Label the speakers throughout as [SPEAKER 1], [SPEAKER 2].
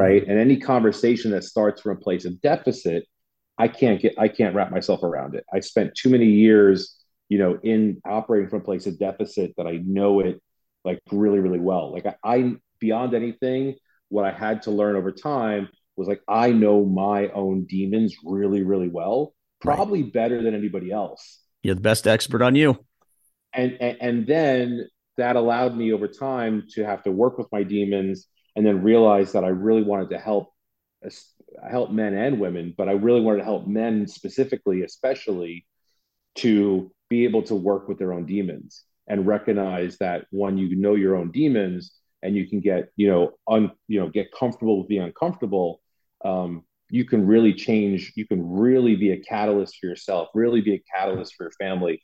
[SPEAKER 1] right? And any conversation that starts from a place of deficit, I can't get, I can't wrap myself around it. I spent too many years, you know, in operating from a place of deficit that I know it like really, really well. Like I, I beyond anything, what I had to learn over time was like I know my own demons really, really well, probably right. better than anybody else.
[SPEAKER 2] You're the best expert on you.
[SPEAKER 1] And, and and then that allowed me over time to have to work with my demons and then realized that I really wanted to help help men and women, but I really wanted to help men specifically, especially to be able to work with their own demons and recognize that one, you know your own demons and you can get, you know, un, you know, get comfortable with being uncomfortable. Um, you can really change, you can really be a catalyst for yourself, really be a catalyst for your family,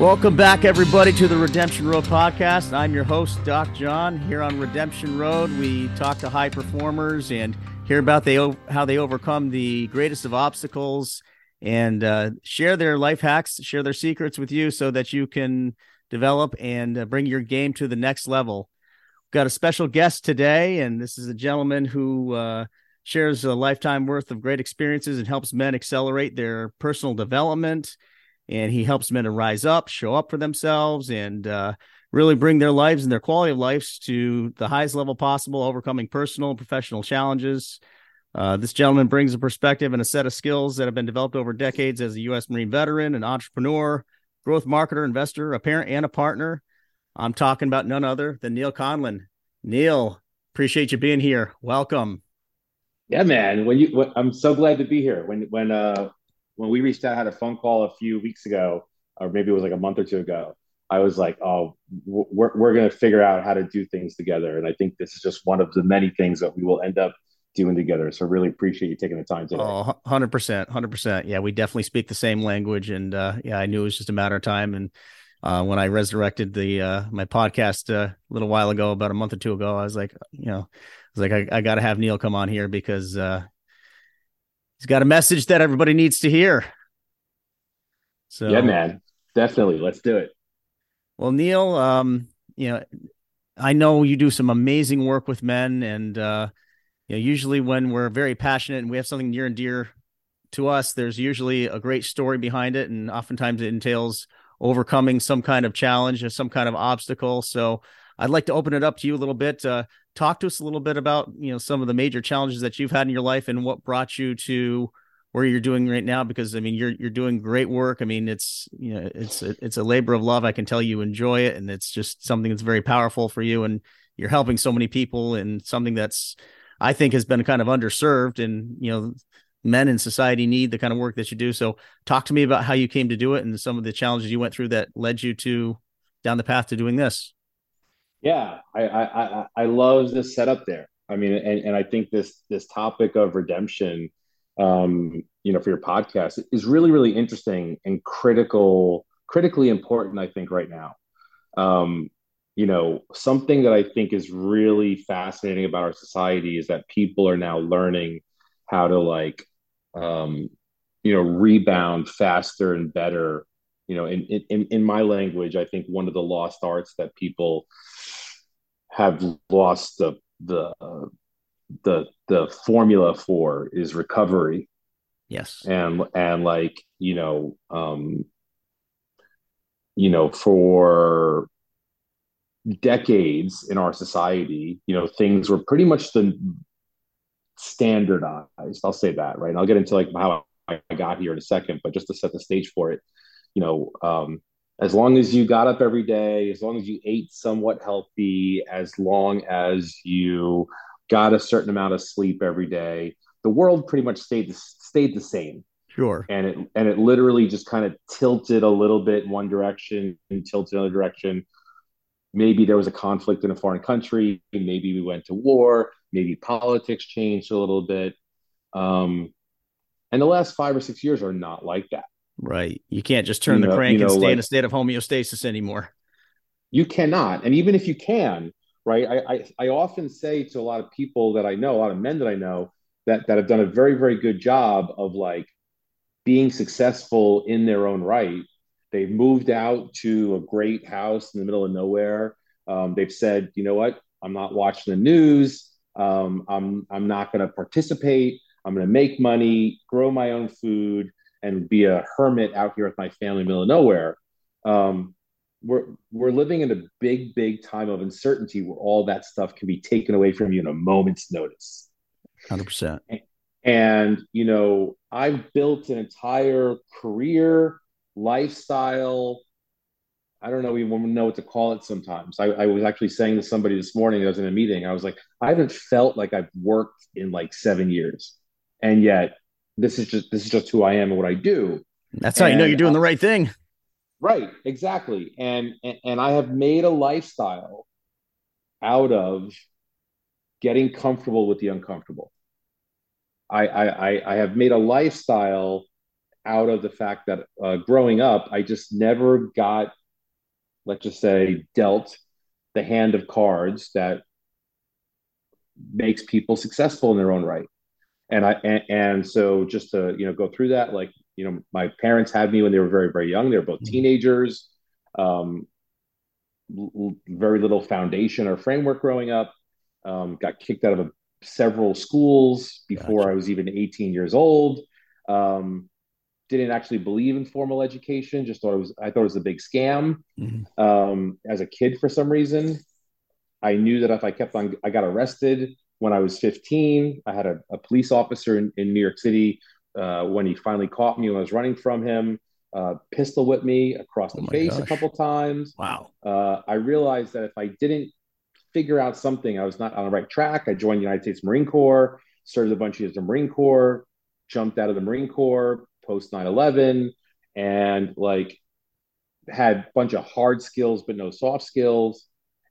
[SPEAKER 2] Welcome back, everybody, to the Redemption Road podcast. I'm your host, Doc John. Here on Redemption Road, we talk to high performers and hear about they, how they overcome the greatest of obstacles and uh, share their life hacks, share their secrets with you so that you can develop and uh, bring your game to the next level. We've got a special guest today, and this is a gentleman who uh, shares a lifetime worth of great experiences and helps men accelerate their personal development and he helps men to rise up, show up for themselves, and uh, really bring their lives and their quality of lives to the highest level possible, overcoming personal and professional challenges. Uh, this gentleman brings a perspective and a set of skills that have been developed over decades as a U.S. Marine veteran, an entrepreneur, growth marketer, investor, a parent, and a partner. I'm talking about none other than Neal Conlon. Neal, appreciate you being here. Welcome.
[SPEAKER 1] Yeah, man. When you, when, I'm so glad to be here. When when uh when we reached out, had a phone call a few weeks ago, or maybe it was like a month or two ago. I was like, oh, we're, we're going to figure out how to do things together. And I think this is just one of the many things that we will end up doing together. So really appreciate you taking the time today.
[SPEAKER 2] Oh, 100%. 100%. Yeah, we definitely speak the same language. And uh, yeah, I knew it was just a matter of time. And uh, when I resurrected the uh, my podcast uh, a little while ago, about a month or two ago, I was like, you know, I was like, I, I got to have Neal come on here because uh, he's got a message that everybody needs to hear.
[SPEAKER 1] So yeah, man, definitely, let's do it.
[SPEAKER 2] Well, Neal, um, you know, I know you do some amazing work with men, and uh, you know, usually when we're very passionate and we have something near and dear to us, there's usually a great story behind it, and oftentimes it entails overcoming some kind of challenge or some kind of obstacle. So I'd like to open it up to you a little bit. Uh, talk to us a little bit about you know some of the major challenges that you've had in your life and what brought you to where you're doing right now because i mean you're you're doing great work. I mean it's you know it's it's a labor of love. I can tell you enjoy it and it's just something that's very powerful for you and you're helping so many people and something that's i think has been kind of underserved and you know men in society need the kind of work that you do. So talk to me about how you came to do it and some of the challenges you went through that led you to down the path to doing this
[SPEAKER 1] yeah, I I I love this setup there. I mean, and, and I think this this topic of redemption, um, you know, for your podcast is really really interesting and critical, critically important. I think right now, um, you know, something that I think is really fascinating about our society is that people are now learning how to like, um, you know, rebound faster and better you know in, in in my language i think one of the lost arts that people have lost the the uh, the the formula for is recovery.
[SPEAKER 2] Yes.
[SPEAKER 1] And and like you know um you know for decades in our society you know things were pretty much the standardized. I'll say that right? And i'll get into like how i got here in a second but just to set the stage for it you know, um, as long as you got up every day, as long as you ate somewhat healthy, as long as you got a certain amount of sleep every day, the world pretty much stayed stayed the same.
[SPEAKER 2] Sure.
[SPEAKER 1] And it and it literally just kind of tilted a little bit in one direction and tilted another direction. Maybe there was a conflict in a foreign country. Maybe we went to war. Maybe politics changed a little bit. Um, and the last five or six years are not like that.
[SPEAKER 2] Right. You can't just turn you the crank you know, and stay like, in a state of homeostasis anymore.
[SPEAKER 1] You cannot. And even if you can, right? I, I, I often say to a lot of people that I know, a lot of men that I know, that that have done a very very good job of like being successful in their own right. They've moved out to a great house in the middle of nowhere. Um, they've said, you know what, I'm not watching the news. Um, I'm I'm not going to participate. I'm going to make money, grow my own food, and be a hermit out here with my family in the middle of nowhere. Um, we're we're living in a big, big time of uncertainty where all that stuff can be taken away from you in a moment's notice.
[SPEAKER 2] Hundred percent.
[SPEAKER 1] And you know, I've built an entire career, lifestyle. I don't know even know what to call it sometimes. I, I was actually saying to somebody this morning, I was in a meeting, I was like, I haven't felt like I've worked in like seven years. And yet this is just this is just who I am and what I do.
[SPEAKER 2] That's how you know you're doing the right thing.
[SPEAKER 1] Right, exactly. And, and and I have made a lifestyle out of getting comfortable with the uncomfortable. I, I, I have made a lifestyle out of the fact that uh, growing up, I just never got, let's just say, dealt the hand of cards that makes people successful in their own right. And I and, and so just to you know go through that, like you know, my parents had me when they were very very young. They were both mm-hmm. teenagers. Um, l- very little foundation or framework growing up. Um, got kicked out of a several schools before gotcha. I was even 18 years old. Um, didn't actually believe in formal education. Just thought it was. I thought it was a big scam. Mm-hmm. Um, as a kid, for some reason, I knew that if I kept on, I got arrested when I was 15. I had a, a police officer in, in, New York City uh, when he finally caught me when I was running from him. Uh, pistol whipped me across the oh face gosh. a couple times.
[SPEAKER 2] Wow.
[SPEAKER 1] Uh, I realized that if I didn't figure out something. I was not on the right track. I joined the United States Marine Corps, served a bunch of years in the Marine Corps, jumped out of the Marine Corps post 9 11, and like had a bunch of hard skills, but no soft skills,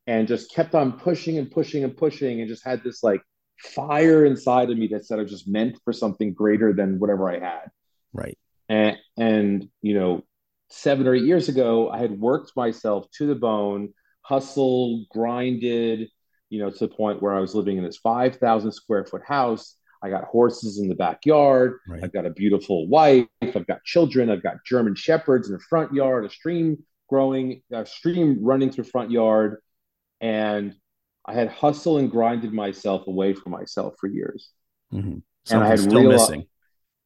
[SPEAKER 1] and just kept on pushing and pushing and pushing, and just had this like fire inside of me that said I was just meant for something greater than whatever I had.
[SPEAKER 2] Right.
[SPEAKER 1] And, and you know, seven or eight years ago, I had worked myself to the bone hustled, grinded, you know, to the point where I was living in this 5,000 square foot house. I got horses in the backyard. Right. I've got a beautiful wife. I've got children. I've got German shepherds in the front yard, a stream growing, a stream running through front yard. And I had hustled and grinded myself away from myself for years.
[SPEAKER 2] Mm-hmm. And I had still missing.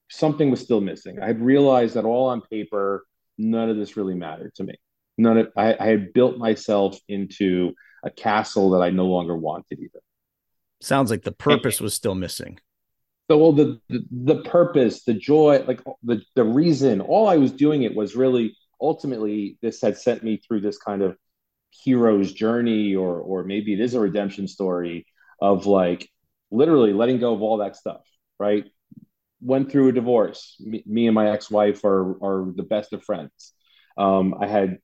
[SPEAKER 1] something was still missing. I had realized that all on paper, none of this really mattered to me none of I, I had built myself into a castle that I no longer wanted either.
[SPEAKER 2] Sounds like the purpose and, was still missing.
[SPEAKER 1] So well the, the the purpose, the joy, like the the reason, all I was doing it was really ultimately this had sent me through this kind of hero's journey or or maybe it is a redemption story of like literally letting go of all that stuff, right? Went through a divorce. Me, me and my ex-wife are are the best of friends. Um, I had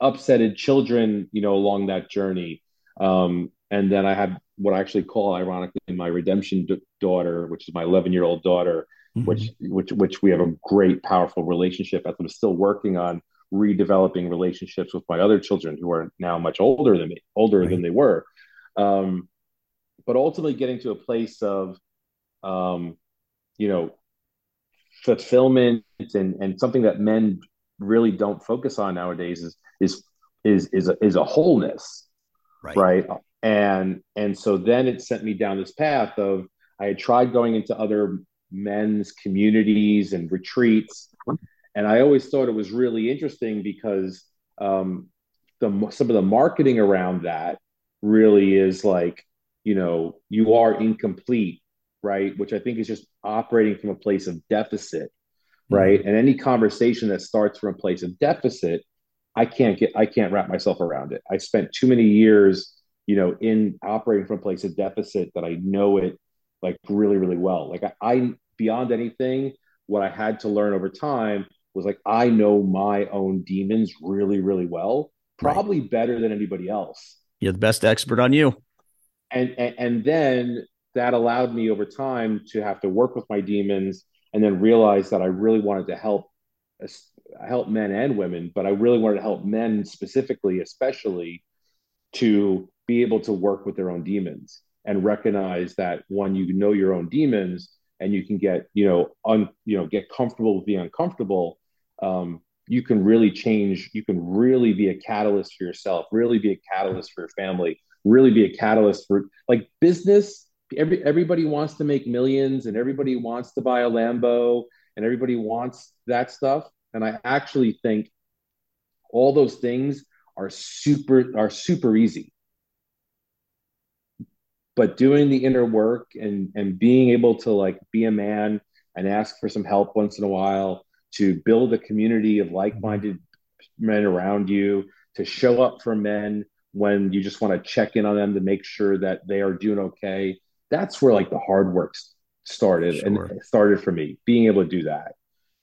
[SPEAKER 1] upsetted children, you know, along that journey. Um, and then I had what I actually call, ironically, my redemption d- daughter, which is my 11 year old daughter, mm-hmm. which which which we have a great, powerful relationship. As I'm still working on redeveloping relationships with my other children who are now much older than me, older right. than they were. Um, but ultimately, getting to a place of, um, you know, fulfillment and and something that men really don't focus on nowadays is is is is a, is a wholeness, right. right? And and so then it sent me down this path of I had tried going into other men's communities and retreats, and I always thought it was really interesting because um, the some of the marketing around that really is like you know you are incomplete right which i think is just operating from a place of deficit right mm-hmm. and any conversation that starts from a place of deficit I can't get I can't wrap myself around it. I spent too many years, you know, in operating from a place of deficit that I know it like really, really well. Like I, I beyond anything, what I had to learn over time was like I know my own demons really, really well, probably right. better than anybody else.
[SPEAKER 2] You're the best expert on you.
[SPEAKER 1] And, and and then that allowed me over time to have to work with my demons and then realize that I really wanted to help help men and women, but I really wanted to help men specifically, especially to be able to work with their own demons and recognize that when you know your own demons and you can get you know un you know get comfortable with being uncomfortable um, you can really change you can really be a catalyst for yourself really be a catalyst for your family really be a catalyst for like business. Every everybody wants to make millions and everybody wants to buy a lambo and everybody wants that stuff. And i actually think all those things are super are super easy. But doing the inner work and and being able to like be a man and ask for some help once in a while to build a community of like-minded men around you to show up for men when you just want to check in on them to make sure that they are doing okay that's where like the hard work started sure. and it started for me being able to do that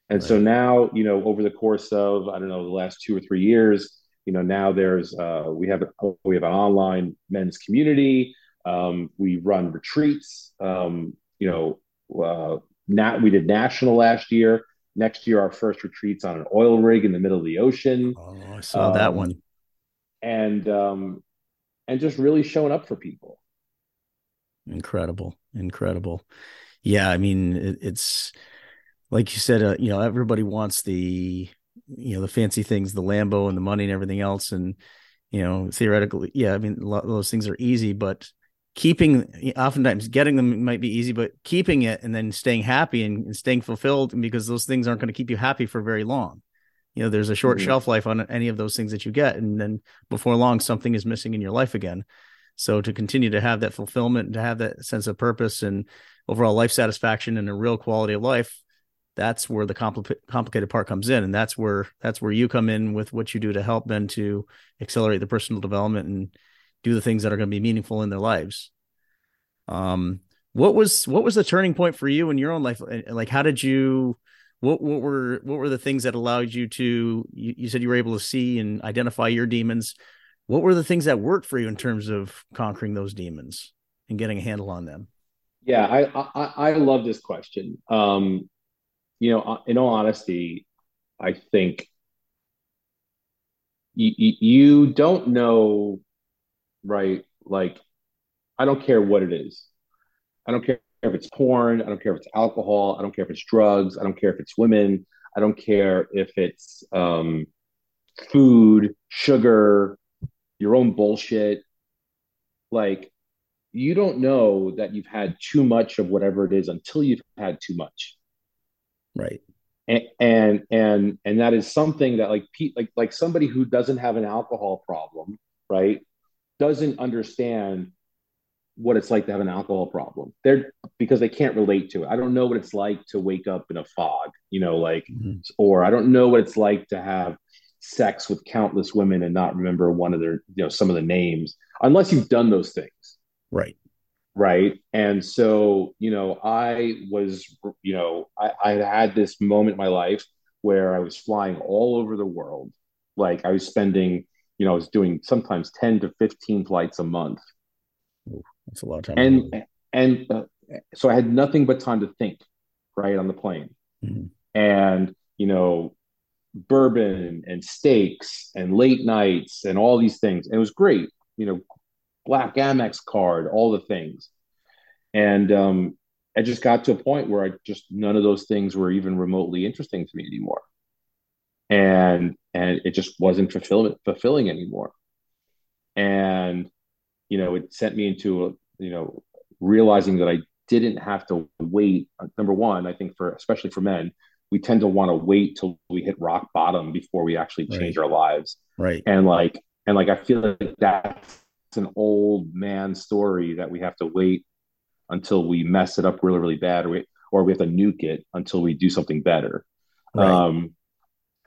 [SPEAKER 1] and right. so now you know over the course of i don't know the last two or three years you know now there's uh, we have we have an online men's community um, we run retreats. Um, you know, uh, not we did national last year. Next year, our first retreats on an oil rig in the middle of the ocean.
[SPEAKER 2] Oh, I saw um, that one.
[SPEAKER 1] And um, and just really showing up for people.
[SPEAKER 2] Incredible, incredible. Yeah, I mean, it, it's like you said. Uh, you know, everybody wants the you know the fancy things, the Lambo and the money and everything else, and you know, theoretically, yeah, I mean, a lot of those things are easy, but keeping oftentimes getting them might be easy but keeping it and then staying happy and, and staying fulfilled because those things aren't going to keep you happy for very long you know there's a short mm-hmm. shelf life on any of those things that you get and then before long something is missing in your life again so to continue to have that fulfillment and to have that sense of purpose and overall life satisfaction and a real quality of life that's where the compl- complicated part comes in and that's where that's where you come in with what you do to help men to accelerate the personal development and do the things that are going to be meaningful in their lives. Um, what was what was the turning point for you in your own life? Like, how did you? What what were what were the things that allowed you to? You, you said you were able to see and identify your demons. What were the things that worked for you in terms of conquering those demons and getting a handle on them?
[SPEAKER 1] Yeah, I I, I love this question. Um, you know, in all honesty, I think you, you don't know right? Like, I don't care what it is. I don't care if it's porn. I don't care if it's alcohol. I don't care if it's drugs. I don't care if it's women. I don't care if it's um, food, sugar, your own bullshit. Like, you don't know that you've had too much of whatever it is until you've had too much.
[SPEAKER 2] Right.
[SPEAKER 1] And and and, and that is something that like Pete like like somebody who doesn't have an alcohol problem, right? Doesn't understand what it's like to have an alcohol problem. They're because they can't relate to it. I don't know what it's like to wake up in a fog, you know, like, mm-hmm. or I don't know what it's like to have sex with countless women and not remember one of their, you know, some of the names, unless you've done those things.
[SPEAKER 2] Right.
[SPEAKER 1] Right. And so, you know, I was, you know, I, I had this moment in my life where I was flying all over the world. Like I was spending you know, I was doing sometimes 10 to 15 flights a month.
[SPEAKER 2] Ooh, that's a lot of time.
[SPEAKER 1] And, and uh, so I had nothing but time to think, right, on the plane. Mm-hmm. And, you know, bourbon and steaks and late nights and all these things. And it was great, you know, black Amex card, all the things. And um, I just got to a point where I just none of those things were even remotely interesting to me anymore and and it just wasn't fulfilling fulfilling anymore. And you know it sent me into a, you know realizing that i didn't have to wait. Number one i think for especially for men we tend to want to wait till we hit rock bottom before we actually change right. our lives.
[SPEAKER 2] Right.
[SPEAKER 1] And like and like i feel like that's an old man story that we have to wait until we mess it up really really bad or we, or we have to nuke it until we do something better. Right. um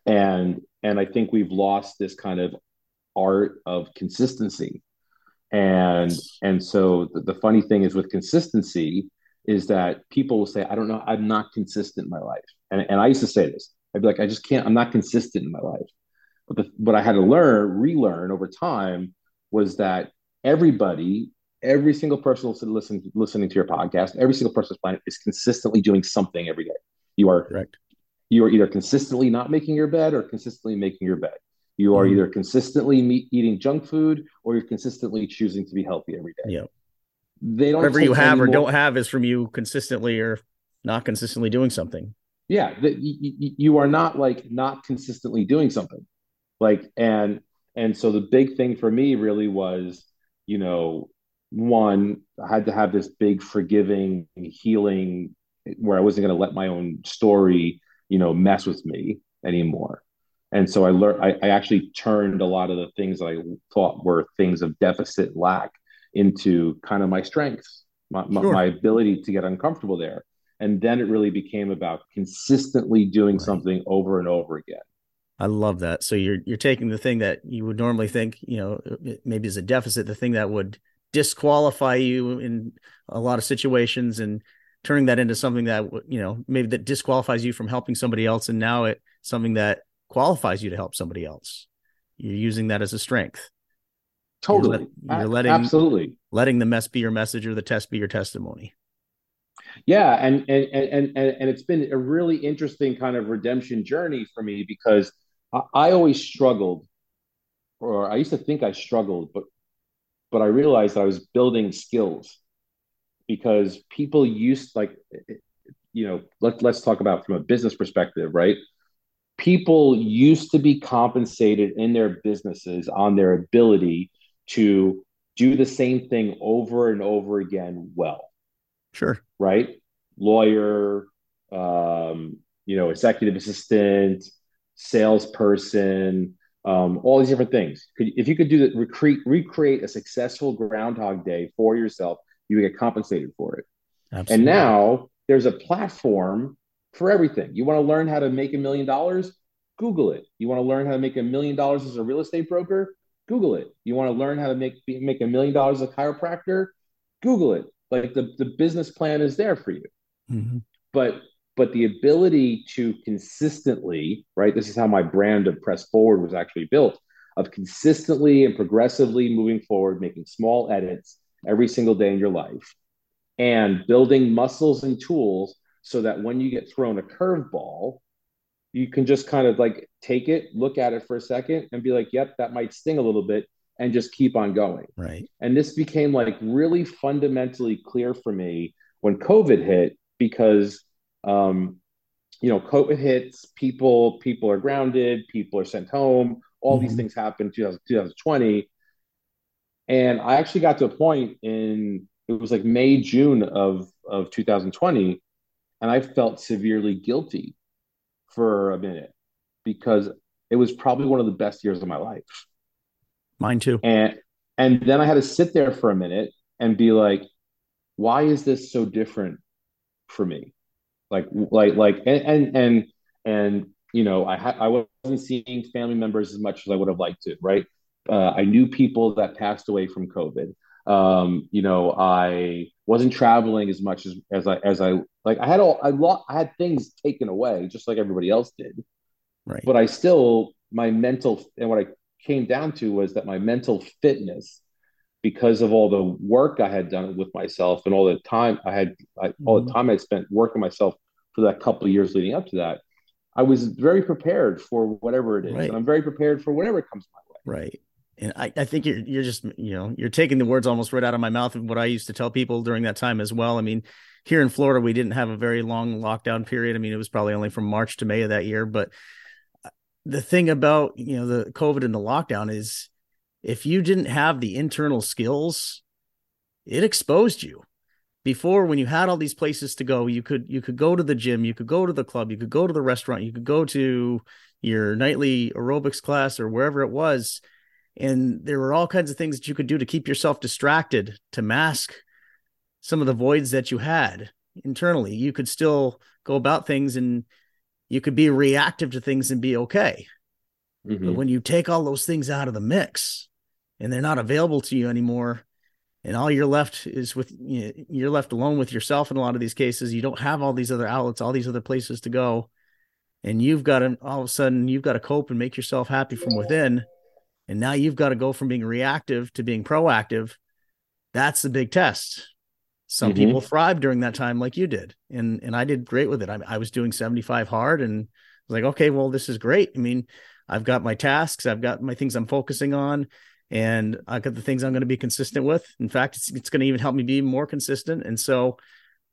[SPEAKER 1] and and i think we've lost this kind of art of consistency. And and so the, the funny thing is with consistency is that people will say i don't know i'm not consistent in my life. And, and i used to say this. I'd be like i just can't i'm not consistent in my life. But the, what i had to learn relearn over time was that everybody every single person listening listening to your podcast every single person is consistently doing something every day. You are
[SPEAKER 2] Correct
[SPEAKER 1] you are either consistently not making your bed or consistently making your bed. You are mm-hmm. either consistently meet, eating junk food or you're consistently choosing to be healthy every day.
[SPEAKER 2] Yeah.
[SPEAKER 1] They don't
[SPEAKER 2] whatever you have or don't have is from you consistently or not consistently doing something.
[SPEAKER 1] Yeah, the, you, you are not like not consistently doing something. Like and and so the big thing for me really was, you know, one, I had to have this big forgiving, healing where I wasn't going to let my own story, you know, mess with me anymore. And so I learned, I, I, actually turned a lot of the things that I thought were things of deficit lack into kind of my strengths, my, sure. my, ability to get uncomfortable there. And then it really became about consistently doing right. something over and over again.
[SPEAKER 2] I love that. So you're you're taking the thing that you would normally think, you know, uh, maybe as a deficit, the thing that would disqualify you in a lot of situations and turning that into something that you know maybe that disqualifies you from helping somebody else and now it something that qualifies you to help somebody else. You're using that as a strength.
[SPEAKER 1] Totally.
[SPEAKER 2] you're, you're letting
[SPEAKER 1] absolutely.
[SPEAKER 2] letting the mess be your message or the test be your testimony.
[SPEAKER 1] Yeah and and and and, and it's been a really interesting kind of redemption journey for me because I, I always struggled or i used to think i struggled but but I realized that I was building skills because people used like you know let, let's talk about from a business perspective right? People used to be compensated in their businesses on their ability to do the same thing over and over again well
[SPEAKER 2] sure.
[SPEAKER 1] right? Lawyer um, you know executive assistant salesperson um, all these different things. Could, if you could do that, recreate, recreate a successful Groundhog Day for yourself, you would get compensated for it. Absolutely. And now there's a platform for everything. You want to learn how to make a million dollars? Google it. You want to learn how to make a million dollars as a real estate broker? Google it. You want to learn how to make make a million dollars as a chiropractor? Google it. Like the, the business plan is there for you. Mm-hmm. But but the ability to consistently, right? This is how my brand of Press Forward was actually built of consistently and progressively moving forward, making small edits every single day in your life and building muscles and tools so that when you get thrown a curveball, you can just kind of like take it, look at it for a second and be like, yep, that might sting a little bit and just keep on going.
[SPEAKER 2] Right.
[SPEAKER 1] And this became like really fundamentally clear for me when COVID hit because um, you know, COVID hits, people people are grounded, people are sent home. All mm-hmm. these things happen in 2020. And I actually got to a point in it was like May, June of of 2020, and I felt severely guilty for a minute because it was probably one of the best years of my life.
[SPEAKER 2] Mine too.
[SPEAKER 1] And and then I had to sit there for a minute and be like, why is this so different for me? like like like and and and, and you know I ha- I wasn't seeing family members as much as I would have liked to. Right, uh, I knew people that passed away from COVID. Um, you know, I wasn't traveling as much as, as I as I like. I had all I lo- I had things taken away just like everybody else did.
[SPEAKER 2] Right.
[SPEAKER 1] But I still my mental and what I came down to was that my mental fitness because of all the work I had done with myself and all the time I had, I, all the mm-hmm. time I spent working myself for that couple of years leading up to that, I was very prepared for whatever it is, right. and I'm very prepared for whatever comes my
[SPEAKER 2] way. Right. And I, I think you're you're just you know you're taking the words almost right out of my mouth of what I used to tell people during that time as well. I mean, here in Florida, we didn't have a very long lockdown period. I mean, it was probably only from March to May of that year. But uh, the thing about you know the COVID and the lockdown is if you didn't have the internal skills, it exposed you before when you had all these places to go you could you could go to the gym you could go to the club you could go to the restaurant you could go to your nightly aerobics class or wherever it was and there were all kinds of things that you could do to keep yourself distracted to mask some of the voids that you had internally you could still go about things and you could be reactive to things and be okay mm-hmm. but when you take all those things out of the mix and they're not available to you anymore and all you're left is with you know, you're left alone with yourself in a lot of these cases you don't have all these other outlets all these other places to go and you've got to all of a sudden you've got to cope and make yourself happy from within and now you've got to go from being reactive to being proactive that's the big test some mm-hmm. people thrive during that time like you did and and i did great with it I, I was doing 75 hard and I was like okay well this is great i mean I've got my tasks, I've got my things I'm focusing on, and I've got the things I'm going to be consistent with. In fact, it's, it's going to even help me be more consistent. And so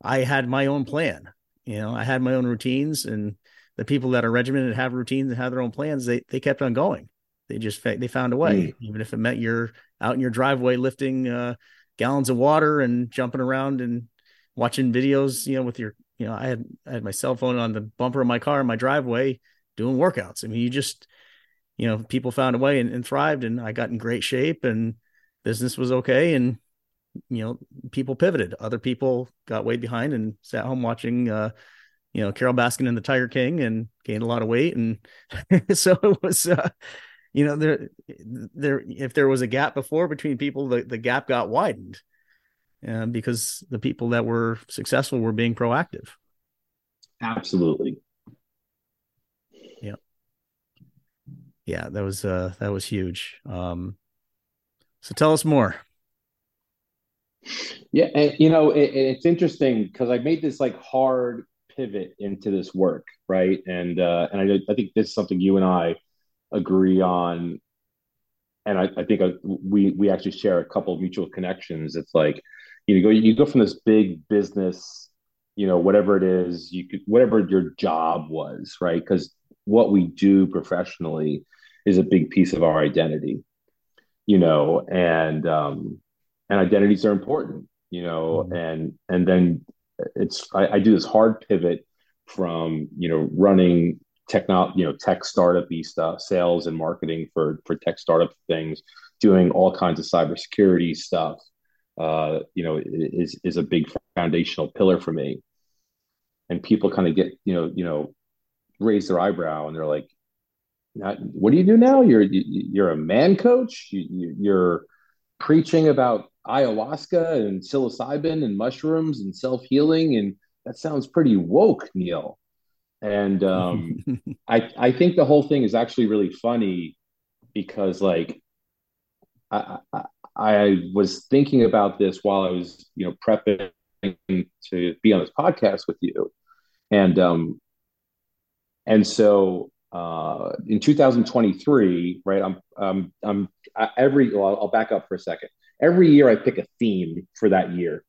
[SPEAKER 2] I had my own plan. You know, I had my own routines, and the people that are regimented have routines and have their own plans. They they kept on going. They just they found a way, mm. even if it meant you're out in your driveway lifting uh, gallons of water and jumping around and watching videos. You know, with your you know, I had I had my cell phone on the bumper of my car in my driveway doing workouts. I mean, you just you know, people found a way and, and thrived, and I got in great shape, and business was okay, and you know, people pivoted. Other people got way behind and sat home watching, uh, you know, Carole Baskin and the Tiger King and gained a lot of weight. And so it was, uh, you know, there, there, if there was a gap before between people, the, the gap got widened uh, because the people that were successful were being proactive.
[SPEAKER 1] Absolutely.
[SPEAKER 2] Yeah. Yeah. That was, uh, that was huge. Um, so tell us more.
[SPEAKER 1] Yeah, and you know it, it's interesting because I made this like hard pivot into this work, right? And uh, and I, I think this is something you and I agree on, and I, I think I, we we actually share a couple of mutual connections. It's like you know go you go from this big business, you know, whatever it is, you could whatever your job was, right? Because what we do professionally is a big piece of our identity, you know, and um, and identities are important you know mm-hmm. and and then it's I, I, do this hard pivot from you know running techno you know tech startup stuff sales and marketing for for tech startup things doing all kinds of cybersecurity stuff uh you know is is a big foundational pillar for me. And people kind of get you know you know raise their eyebrow and they're like what do you do now? You're you're a man coach? You, you're preaching about ayahuasca and psilocybin and mushrooms and self healing, and that sounds pretty woke, Neal. And um, I I think the whole thing is actually really funny because like I, I, I was thinking about this while I was you know prepping to be on this podcast with you, and um, and so uh, in 2023, right? I'm um, I'm every. Well, I'll back up for a second every year I pick a theme for that year.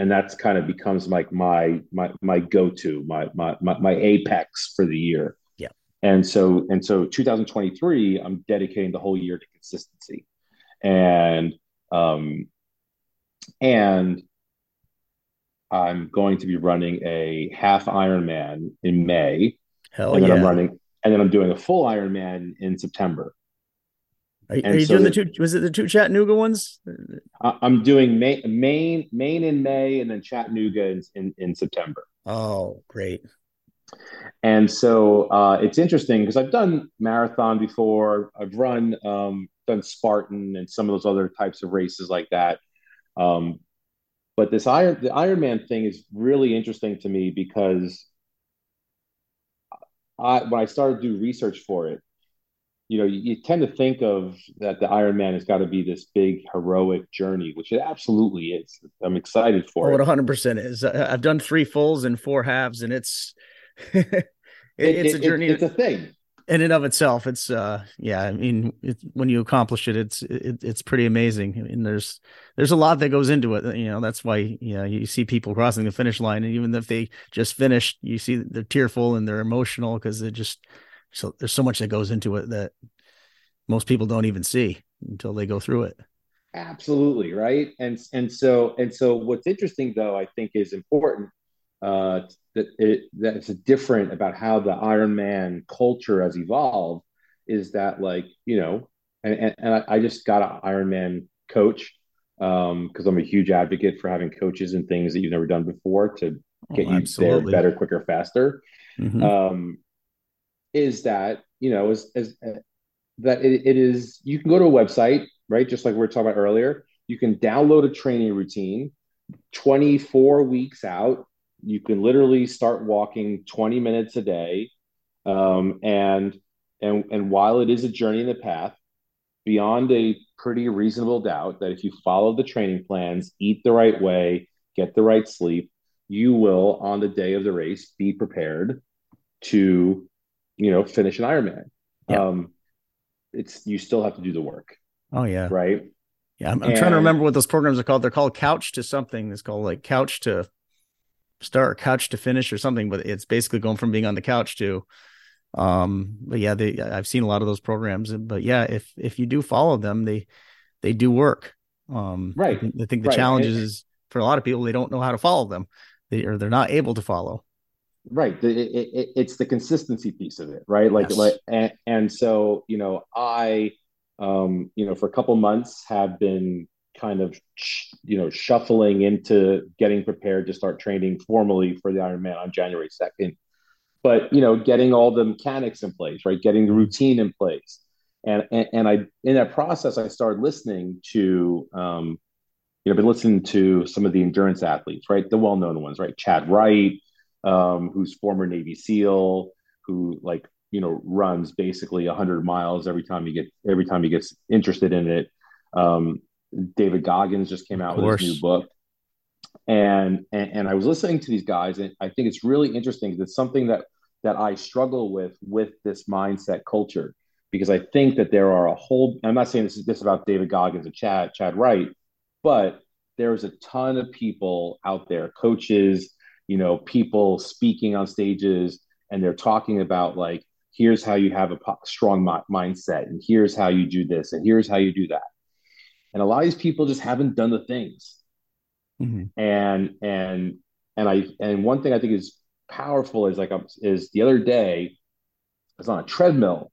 [SPEAKER 1] And that's kind of becomes like my my my go-to, my my my, my apex for the year.
[SPEAKER 2] Yeah.
[SPEAKER 1] And so and so 2023, I'm dedicating the whole year to consistency. And um and I'm going to be running a half Ironman in May.
[SPEAKER 2] Hell
[SPEAKER 1] and
[SPEAKER 2] then
[SPEAKER 1] yeah. I'm running and then I'm doing a full Ironman in September.
[SPEAKER 2] Are, are you so doing the two? Was it the two Chattanooga ones?
[SPEAKER 1] I'm doing Maine, Maine, Maine in May, and then Chattanooga in, in, in September.
[SPEAKER 2] Oh, great!
[SPEAKER 1] And so uh, it's interesting because I've done marathon before. I've run um, done Spartan and some of those other types of races like that. Um, but this Iron the Ironman thing is really interesting to me because I when I started to do research for it, you know, you, you, tend to think of that the Ironman has got to be this big heroic journey, which it absolutely is. I'm excited for
[SPEAKER 2] oh, it. 100 percent is. I've done three fulls and four halves, and it's it, it's it, a journey.
[SPEAKER 1] it's a thing
[SPEAKER 2] in and of itself. It's uh, yeah. I mean, when you accomplish it, it's it's pretty amazing. I mean, there's there's a lot that goes into it. You know, that's why you know you see people crossing the finish line, and even if they just finished, you see they're tearful and they're emotional because it just so there's so much that goes into it that most people don't even see until they go through it.
[SPEAKER 1] Absolutely right? And and so and so what's interesting though i think is important uh that it that's different about how the iron man culture has evolved is that like you know and and, and I, just got an iron man coach um because i'm a huge advocate for having coaches and things that you've never done before to oh, get oh, you there better quicker faster. Mm-hmm. um is that you know Is as that it, it is you can go to a website right just like we were talking about earlier. You can download a training routine 24 weeks out. You can literally start walking 20 minutes a day. Um, and and and while it is a journey in the path beyond a pretty reasonable doubt that if you follow the training plans eat the right way get the right sleep you will on the day of the race be prepared to you know finish an ironman
[SPEAKER 2] Yeah.
[SPEAKER 1] um, it's you still have to do the work,
[SPEAKER 2] Oh yeah.
[SPEAKER 1] right?
[SPEAKER 2] Yeah. I'm, I'm trying to remember what those programs are called. They're called couch to something. It's called like couch to start, couch to finish or something, but it's basically going from being on the couch to um but yeah they i've seen a lot of those programs but yeah if if you do follow them they they do work um
[SPEAKER 1] Right.
[SPEAKER 2] I think the
[SPEAKER 1] Right.
[SPEAKER 2] challenge
[SPEAKER 1] And-
[SPEAKER 2] is for a lot of people they don't know how to follow them they or they're not able to follow
[SPEAKER 1] Right. It, it, it's the consistency piece of it, right? Like,
[SPEAKER 2] Yes.
[SPEAKER 1] like, and, and so, you know, I, um, you know, for a couple months have been kind of, sh- you know, shuffling into getting prepared to start training formally for the Ironman on January 2nd. But, you know, getting all the mechanics in place, right? Getting the routine in place. And, and, and I, in that process, I started listening to, um, you know, been listening to some of the endurance athletes, right? The well-known ones, right? Chadd Wright, um, who's former Navy SEAL, who like you know runs basically 100 miles every time he get every time he gets interested in it. Um, David Goggins just came out with his new book, and, and and I was listening to these guys, and I think it's really interesting. It's something that that I struggle with with this mindset culture because I think that there are a whole. I'm not saying this is this about David Goggins and Chad Chadd Wright, but there's a ton of people out there, coaches, you know, people speaking on stages, and they're talking about like, here's how you have a po- strong mi- mindset, and here's how you do this, and here's how you do that. And a lot of these people just haven't done the things.
[SPEAKER 2] Mhm.
[SPEAKER 1] And and and I and one thing I think is powerful is like is the other day I was on a treadmill,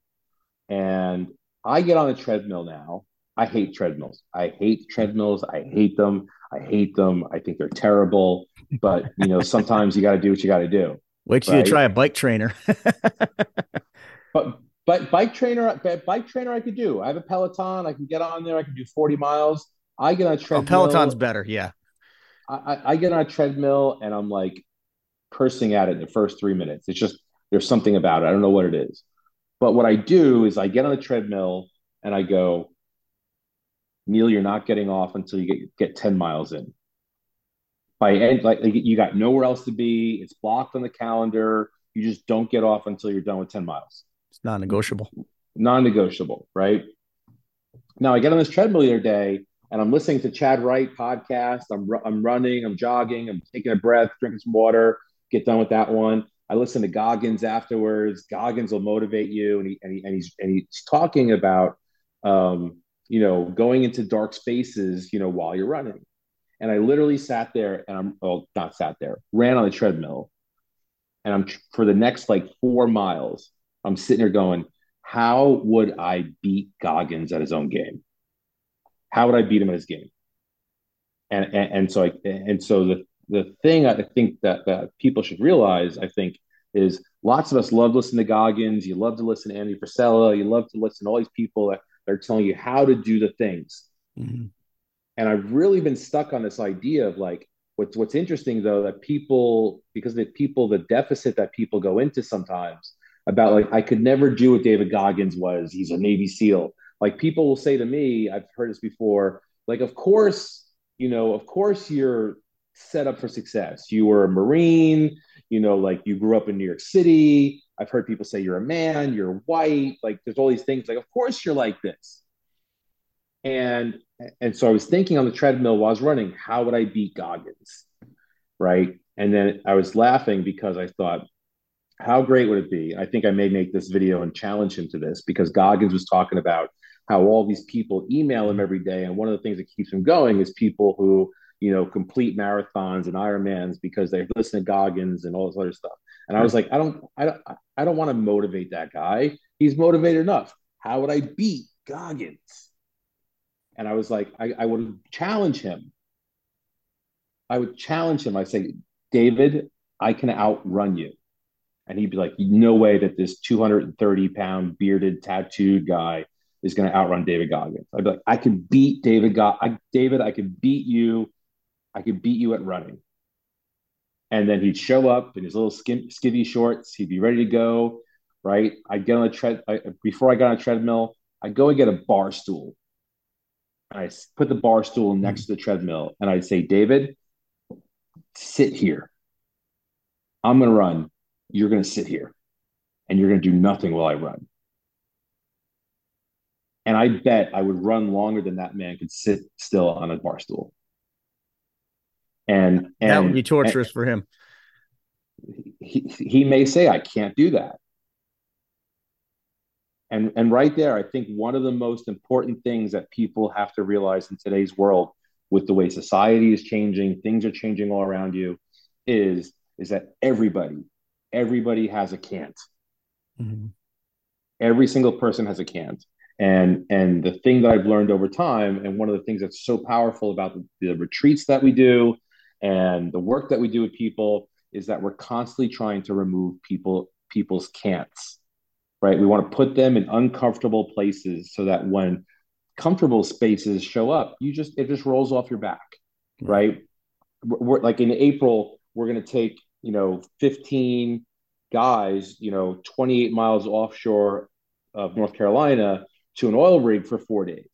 [SPEAKER 1] and I get on a treadmill now. I hate treadmills. I hate treadmills. I hate them. I hate them. I think they're terrible. But you know, sometimes you got to do what you got to do.
[SPEAKER 2] wait till you try a bike trainer
[SPEAKER 1] But but bike trainer, bike trainer, I could do. I have a Peloton. I can get on there. I can do forty miles. I get on a
[SPEAKER 2] oh,
[SPEAKER 1] treadmill.
[SPEAKER 2] peloton's better yeah
[SPEAKER 1] I, I- I get on a treadmill and I'm like cursing at it in the first three minutes. It's just there's something about it. I don't know what it is. But what I do is I get on the treadmill and I go, Neal, you're not getting off until you get get 10 miles in. By end, like you got nowhere else to be. It's blocked on the calendar. You just don't get off until you're done with 10 miles.
[SPEAKER 2] it's non-negotiable
[SPEAKER 1] Non-negotiable, right? Now I get on this treadmill the other day and I'm listening to Chadd Wright podcast. I'm I'm running, I'm jogging, I'm taking a breath, drinking some water. Get done with that one. I listen to Goggins afterwards. Goggins will motivate you, and he and, he, and he's and he's talking about um, you know going into dark spaces, you know, while you're running. And I literally sat there and I'm well, not sat there, ran on the treadmill, and I'm for the next like four miles. I'm sitting there going, how would I beat Goggins at his own game? How would I beat him at his game? And and, and so I and so the the thing I think that that people should realize, I think, is lots of us love listening to Goggins. You love to listen to Andy Frisella. You love to listen to all these people that are telling you how to do the things.
[SPEAKER 2] Mhm.
[SPEAKER 1] And I've really been stuck on this idea of like what's what's interesting though that people because the people the deficit that people go into sometimes about like I could never do what David Goggins was. He's a Navy SEAL. Like people will say to me, I've heard this before. Like of course, you know, of course you're set up for success. You were a Marine. You know, like you grew up in New York City. I've heard people say you're a man. You're white. Like there's all these things. Like of course you're like this. And and so I was thinking on the treadmill while I was running, how would I beat Goggins? Right. And then I was laughing because I thought, how great would it be? I think I may make this video and challenge him to this because Goggins was talking about how all these people email him every day. And one of the things that keeps him going is people who, you know, complete marathons and Ironmans because they listen to Goggins and all this other stuff. And I was like, I don't, I don't, I don't want to motivate that guy. He's motivated enough. How would I beat Goggins? And I was like, I, I would challenge him. I would challenge him. I say, David, I can outrun you. And he'd be like, no way that this 230 pound bearded tattooed guy is going to outrun David Goggins. I'd be like, I can beat David. Go- I, David, I can beat you. I could beat you at running. And then he'd show up in his little skin, skivvy shorts. He'd be ready to go. Right. I'd get on a tread. I, before I got on a treadmill, I'd go and get a bar stool. I put the bar stool hmm. next to the treadmill, and I'd say, David, sit here. I'm going to run. You're going to sit here, and you're going to do nothing while I run. And I bet I would run longer than that man could sit still on a bar stool. And, and
[SPEAKER 2] that would be torturous for him.
[SPEAKER 1] He, he may say, I can't do that. And, and right there, I think one of the most important things that people have to realize in today's world with the way society is changing, things are changing all around you, is, is that everybody, everybody has a can't. Mm-hmm. Every single person has a can't. And and the thing that I've learned over time, and one of the things that's so powerful about the, the retreats that we do and the work that we do with people is that we're constantly trying to remove people people's can'ts. Right. We want to put them in uncomfortable places so that when comfortable spaces show up, you just it just rolls off your back. Mm-hmm. Right. We're, like in April, we're gonna take, you know, 15 guys, you know, 28 miles offshore of North Carolina to an oil rig for four days.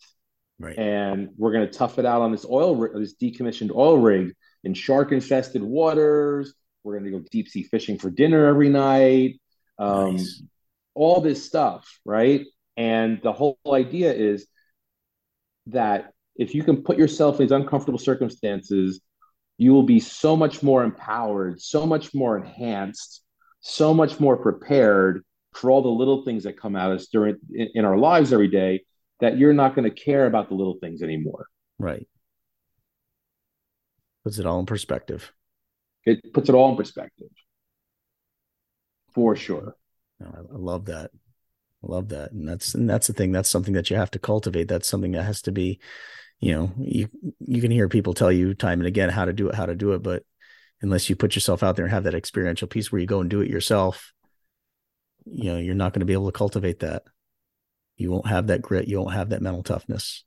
[SPEAKER 1] Right. And we're going to tough it out on this oil this decommissioned oil rig in shark infested waters. We're going to go deep sea fishing for dinner every night. Um, nice. All this stuff, right? And the whole idea is that if you can put yourself in these uncomfortable circumstances, you will be so much more empowered, so much more enhanced, so much more prepared for all the little things that come at us during in, in our lives every day that you're not going to care about the little things anymore.
[SPEAKER 2] Right. Puts it all in perspective.
[SPEAKER 1] It puts it all in perspective. For sure.
[SPEAKER 2] I love that. I love that. And that's and that's the thing. That's something that you have to cultivate. That's something that has to be, you know, you you can hear people tell you time and again how to do it, how to do it, but unless you put yourself out there and have that experiential piece where you go and do it yourself, you know you're not going to be able to cultivate that you won't have that grit you won't have that mental toughness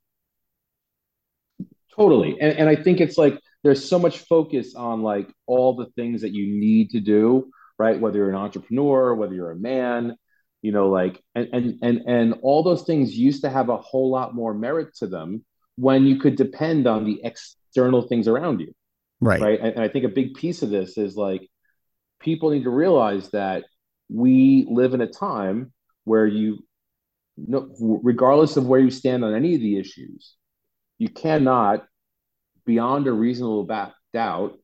[SPEAKER 1] totally and, and i think it's like there's so much focus on like all the things that you need to do right? Whether you're an entrepreneur whether you're a man you know like and and and, and all those things used to have a whole lot more merit to them when you could depend on the external things around you.
[SPEAKER 2] Right.
[SPEAKER 1] Right? And, and i think a big piece of this is like people need to realize that we live in a time where you no, regardless of where you stand on any of the issues, you cannot, beyond a reasonable doubt,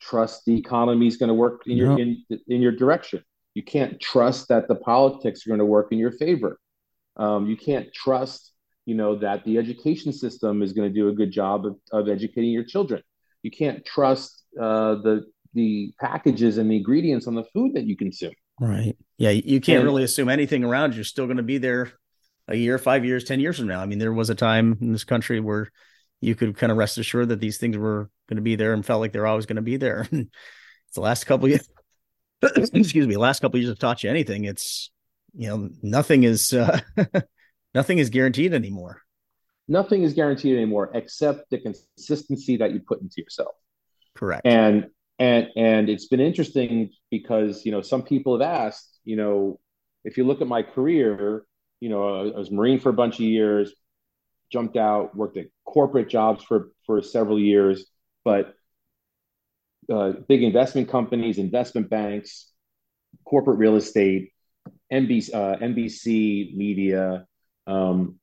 [SPEAKER 1] trust the economy is going to work in your in, in your direction. You can't trust that the politics are going to work in your favor. Um, you can't trust, you know, that the education system is going to do a good job of, of educating your children. You can't trust uh, the the packages and the ingredients on the food that you consume.
[SPEAKER 2] Right. Yeah. You can't and, really assume anything around you're still going to be there a year, five years, 10 years from now. I mean, there was a time in this country where you could kind of rest assured that these things were going to be there and felt like they're always going to be there. it's the last couple years, excuse me, last couple years have taught you anything. It's, you know, nothing is, uh, nothing is guaranteed anymore.
[SPEAKER 1] Nothing is guaranteed anymore except the consistency that you put into yourself.
[SPEAKER 2] Correct.
[SPEAKER 1] And and and it's been interesting because you know some people have asked you know if you look at my career you know i was marine for a bunch of years jumped out worked at corporate jobs for for several years but uh, big investment companies investment banks corporate real estate nbc uh, nbc media um,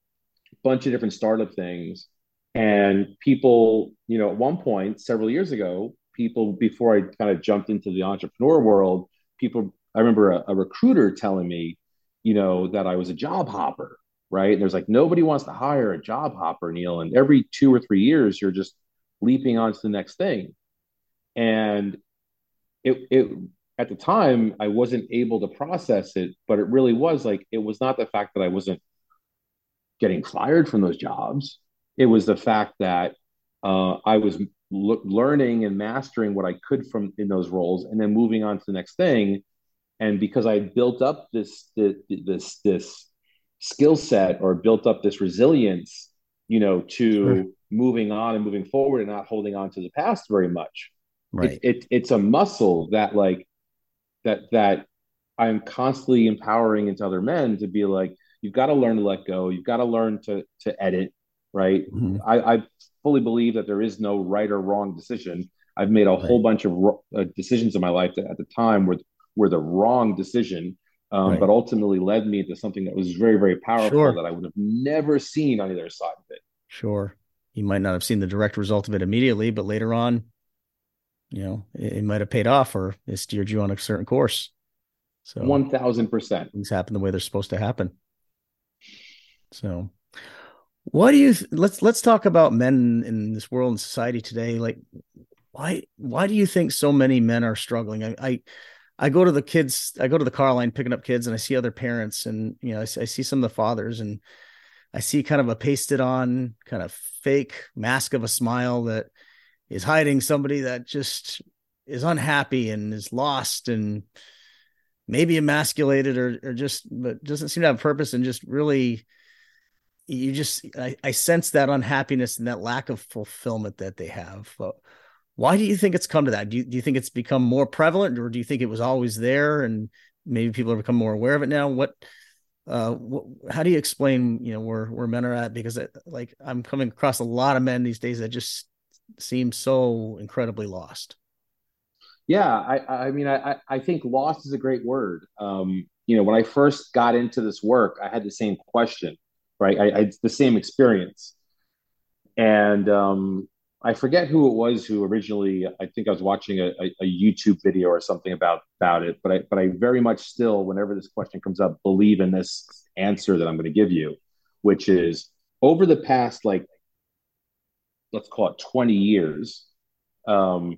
[SPEAKER 1] bunch of different startup things. And people you know at one point several years ago people before I kind of jumped into the entrepreneur world, people I remember a, a recruiter telling me, you know, that I was a job hopper, right? And there's like nobody wants to hire a job hopper, Neal. And every two or three years, you're just leaping on to the next thing. And it it at the time I wasn't able to process it, but it really was like it was not the fact that I wasn't getting fired from those jobs. It was the fact that uh, I was learning and mastering what I could from in those roles, and then moving on to the next thing. And because I built up this this this, this skill set or built up this resilience, you know, to sure. moving on and moving forward and not holding on to the past very much.
[SPEAKER 2] Right.
[SPEAKER 1] It, it, it's a muscle that like that that I'm constantly empowering into other men to be like, you've got to learn to let go. You've got to learn to to edit. Right. Mm-hmm. I, I fully believe that there is no right or wrong decision. I've made a right. whole bunch of uh, decisions in my life that at the time were were the wrong decision, um, right. but ultimately led me to something that was very, very powerful sure. that I would have never seen on either side of it.
[SPEAKER 2] Sure. You might not have seen the direct result of it immediately, but later on, you know, it, it might have paid off or it steered you on a certain course.
[SPEAKER 1] So 1000%.
[SPEAKER 2] Things happen the way they're supposed to happen. So what do you let's let's talk about men in this world and society today like why why do you think so many men are struggling I, I I go to the kids, I go to the car line picking up kids and I see other parents and, you know, I, I see some of the fathers and I see kind of a pasted on kind of fake mask of a smile that is hiding somebody that just is unhappy and is lost and maybe emasculated or, or just, but doesn't seem to have purpose and just really, you just, I, I sense that unhappiness and that lack of fulfillment that they have. Why do you think it's come to that? Do you, do you think it's become more prevalent, or do you think it was always there and maybe people have become more aware of it now? What, uh, what, how do you explain, you know, where where men are at? Because it, like I'm coming across a lot of men these days that just seem so incredibly lost.
[SPEAKER 1] Yeah, I, I mean, I, I think lost is a great word. Um, you know, when I first got into this work, I had the same question, right? I, I the same experience, and um, I forget who it was who originally. I think I was watching a, a, a, YouTube video or something about about it. But I but I very much still, whenever this question comes up, believe in this answer that I'm going to give you, which is over the past like let's call it 20 years, um,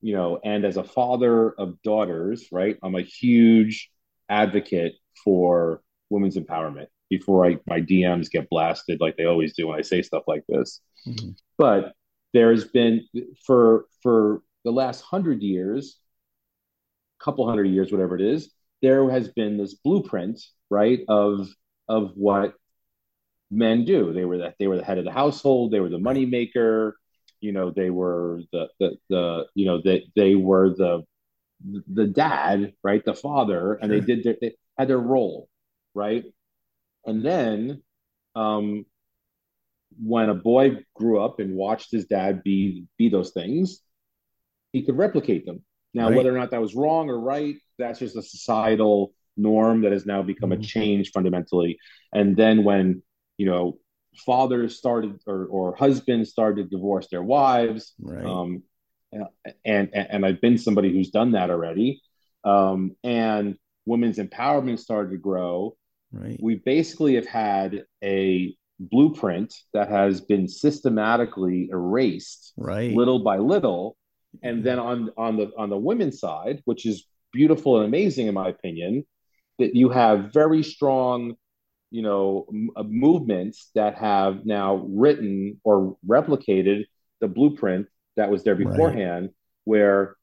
[SPEAKER 1] you know, and as a father of daughters, right, I'm a huge advocate for women's empowerment. Before I my DMs get blasted like they always do when I say stuff like this, mm-hmm. but there's been for for the last hundred years, couple hundred years, whatever it is, there has been this blueprint, right, of of what men do. They were that they were the head of the household, they were the money maker, you know, they were the the the you know they they were the the dad, right, the father, and they did their, they had their role, right, and then um, when a boy grew up and watched his dad be be those things, he could replicate them. Now, right. whether or not that was wrong or right, that's just a societal norm that has now become mm-hmm. a change fundamentally. And then when you know fathers started or, or husbands started to divorce their wives, right. um, and, and and I've been somebody who's done that already. Um, and women's empowerment started to grow. Right. We basically have had a blueprint that has been systematically erased
[SPEAKER 2] right.
[SPEAKER 1] little by little. And then on on the on the women's side which is beautiful and amazing in my opinion that you have very strong you know m- uh, movements that have now written or replicated the blueprint that was there beforehand right. where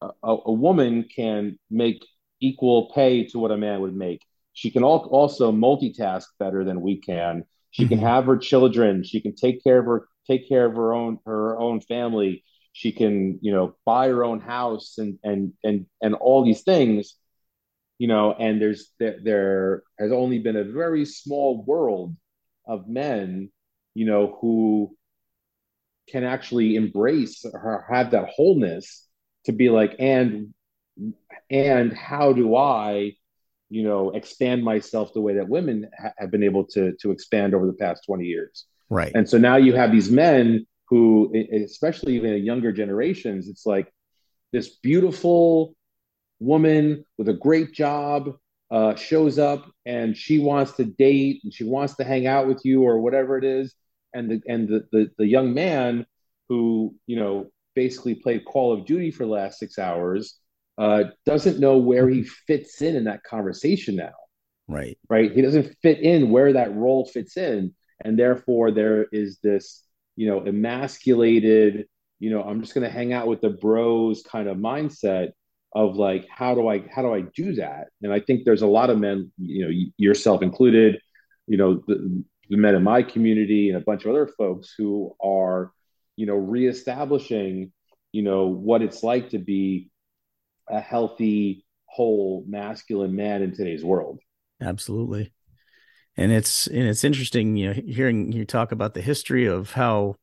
[SPEAKER 1] a, a, woman can make equal pay to what a man would make. She can al- also multitask better than we can she mm-hmm. can have her children. She can take care of her take care of her own her own family. She can you know buy her own house and and and and all these things. You know, and there's there, there has only been a very small world of men, you know, who can actually embrace or have that wholeness to be like and and how do i you know expand myself the way that women ha- have been able to to expand over the past 20 years.
[SPEAKER 2] Right.
[SPEAKER 1] And so now you have these men who especially even in younger generations it's like this beautiful woman with a great job uh, shows up and she wants to date and she wants to hang out with you or whatever it is. And the and the the, the young man who you know basically played call of duty for the last six hours uh, doesn't know where he fits in in that conversation now.
[SPEAKER 2] Right.
[SPEAKER 1] Right. He doesn't fit in where that role fits in. And therefore, there is this, you know, emasculated, you know, I'm just going to hang out with the bros kind of mindset of like, how do I, how do I do that? And I think there's a lot of men, you know, yourself included, you know, the, the men in my community and a bunch of other folks who are, you know, reestablishing, you know, what it's like to be a healthy, whole, masculine man in today's world.
[SPEAKER 2] Absolutely. And it's and it's interesting, you know, hearing you talk about the history of how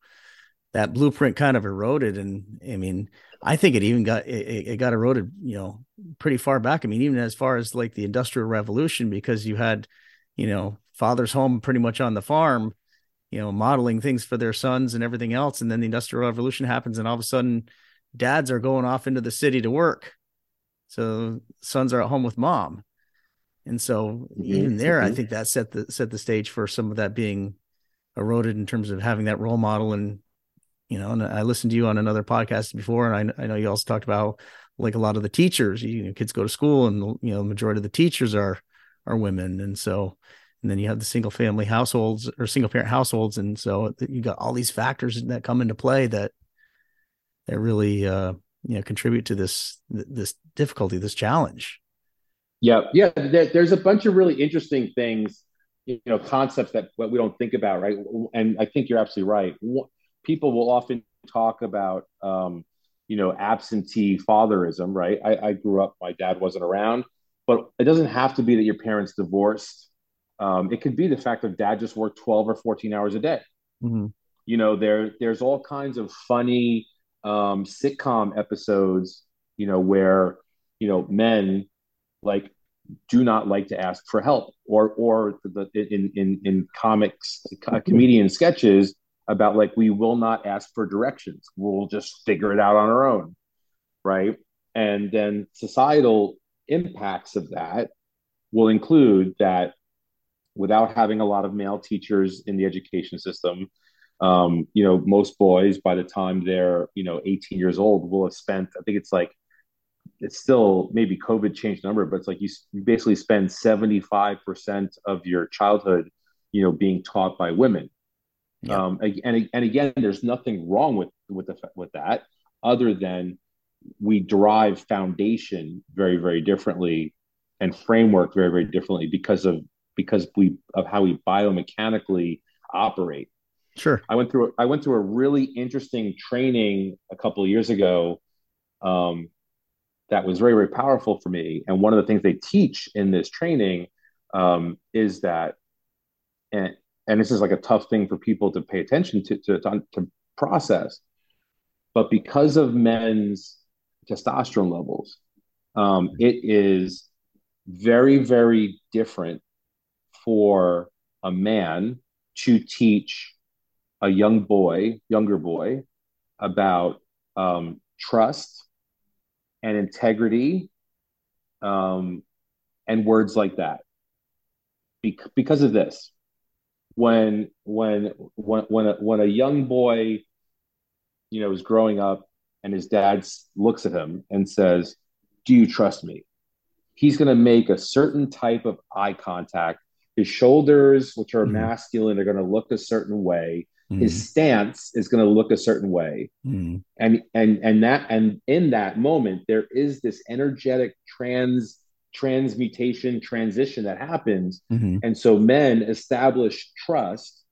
[SPEAKER 2] that blueprint kind of eroded. And I mean, I think it even got it, it got eroded, you know, pretty far back. I mean, even as far as like the Industrial Revolution, because you had, you know, fathers home pretty much on the farm, you know, modeling things for their sons and everything else. And then the Industrial Revolution happens, and all of a sudden, dads are going off into the city to work. So sons are at home with mom. And so mm-hmm. even there, mm-hmm. I think that set the set the stage for some of that being eroded in terms of having that role model and you know and i listened to you on another podcast before and i, I know you also talked about like a lot of the teachers you know kids go to school and you know the majority of the teachers are are women and so and then you have the single family households or single parent households and so you got all these factors that come into play that that really uh you know contribute to this this difficulty this challenge.
[SPEAKER 1] Yeah. Yeah. There's a bunch of really interesting things you know concepts that we don't think about right? And i think you're absolutely right. People will often talk about um, you know absentee fatherism right? I, I, grew up my dad wasn't around but it doesn't have to be that your parents divorced. Um, it could be the fact that dad just worked 12 or 14 hours a day. Mm-hmm. you know there there's all kinds of funny um, sitcom episodes you know where you know men like do not like to ask for help or or the, in in in comics comedian sketches about like we will not ask for directions. We'll just figure it out on our own right? And then societal impacts of that will include that without having a lot of male teachers in the education system um, you know most boys by the time they're you know 18 years old will have spent i think it's like it's still maybe covid changed number but it's like you, you basically spend 75% of your childhood you know being taught by women yeah. Um, and and again, there's nothing wrong with with the with that, other than we derive foundation very very differently and framework very very differently because of because we of how we biomechanically operate.
[SPEAKER 2] Sure.
[SPEAKER 1] I went through I went through a really interesting training a couple of years ago. Um, that was very very powerful for me. And one of the things they teach in this training um, is that and and this is like a tough thing for people to pay attention to, to, to, to process. But because of men's testosterone levels, um, it is very, very different for a man to teach a young boy, younger boy, about um, trust and integrity um, and words like that. Be- because of this, when when when when a, when a young boy you know is growing up and his dad looks at him and says do you trust me he's going to make a certain type of eye contact his shoulders which are mm. masculine are going to look a certain way mm. his stance is going to look a certain way mm. and and and that and in that moment there is this energetic trans transmutation transition that happens mm-hmm. and so men establish trust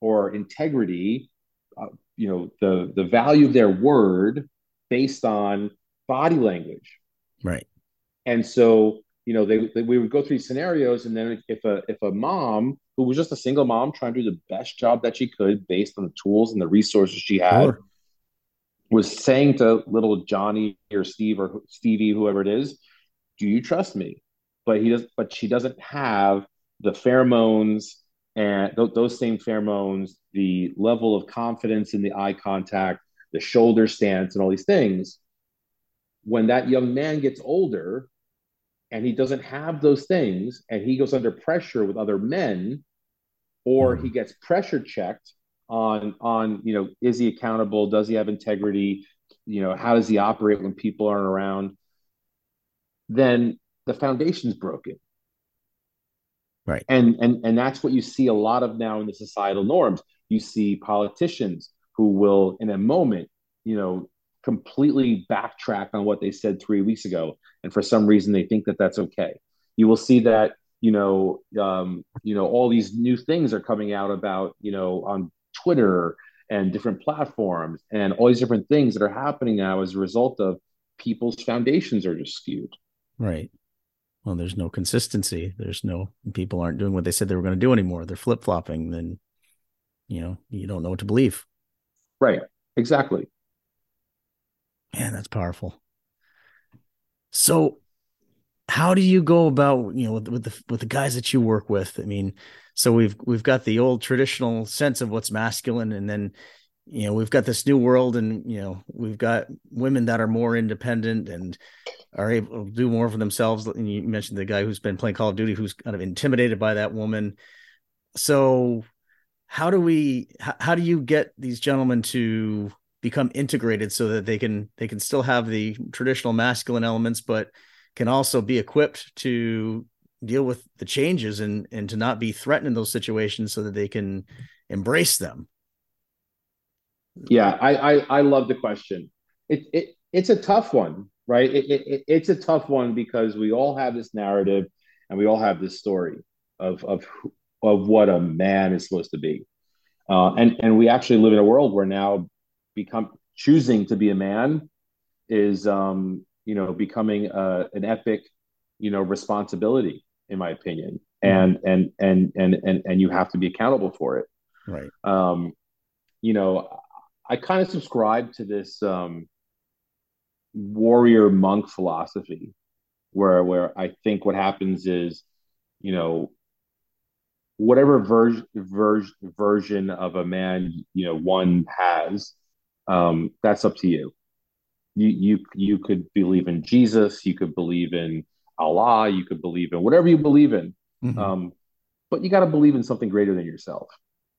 [SPEAKER 1] or integrity uh, you know the the value of their word based on body language
[SPEAKER 2] right
[SPEAKER 1] and so you know they, they, we would go through scenarios and then if a if a mom who was just a single mom trying to do the best job that she could based on the tools and the resources she had sure. was saying to little johnny or steve or stevie whoever it is do you trust me? But he does, but she doesn't have the pheromones and th- those same pheromones, the level of confidence in the eye contact, the shoulder stance, and all these things. When that young man gets older and he doesn't have those things and he goes under pressure with other men, or he mm-hmm. gets pressure checked on on you know is he accountable does he have integrity you know how does he operate when people aren't around then the foundation's broken.
[SPEAKER 2] Right.
[SPEAKER 1] And and and that's what you see a lot of now in the societal norms. You see politicians who will in a moment, you know, completely backtrack on what they said 3 weeks ago and for some reason they think that that's okay. You will see that you know, um, you know, all these new things are coming out about, you know, on Twitter and different platforms and all these different things that are happening now as a result of people's foundations are just skewed.
[SPEAKER 2] Right. Well, there's no consistency. There's no people aren't doing what they said they were going to do anymore. They're flip flopping. Then, you know, you don't know what to believe.
[SPEAKER 1] Right. Exactly.
[SPEAKER 2] Man, that's powerful. So, how do you go about you know with, with the with the guys that you work with? I mean, so we've we've got the old traditional sense of what's masculine, and then you know we've got this new world, and you know we've got women that are more independent and are able to do more for themselves. And you mentioned the guy who's been playing Call of Duty, who's kind of intimidated by that woman. So how do we how, how do you get these gentlemen to become integrated so that they can they can still have the traditional masculine elements but can also be equipped to deal with the changes and and to not be threatened in those situations so that they can embrace them.
[SPEAKER 1] Yeah i i, I love the question. It, it it's a tough one right? It, it, it's a tough one because we all have this narrative and we all have this story of of of what a man is supposed to be. Uh, and and we actually live in a world where now become choosing to be a man is um, you know becoming a, uh, an epic you know responsibility in my opinion. And mm-hmm. and and and and and you have to be accountable for it.
[SPEAKER 2] Right.
[SPEAKER 1] Um you know i kind of subscribe to this um warrior monk philosophy where where i think what happens is you know whatever version ver- version of a man you know one has um, that's up to you you you you could believe in jesus you could believe in allah you could believe in whatever you believe in. Mm-hmm. um, but you got to believe in something greater than yourself.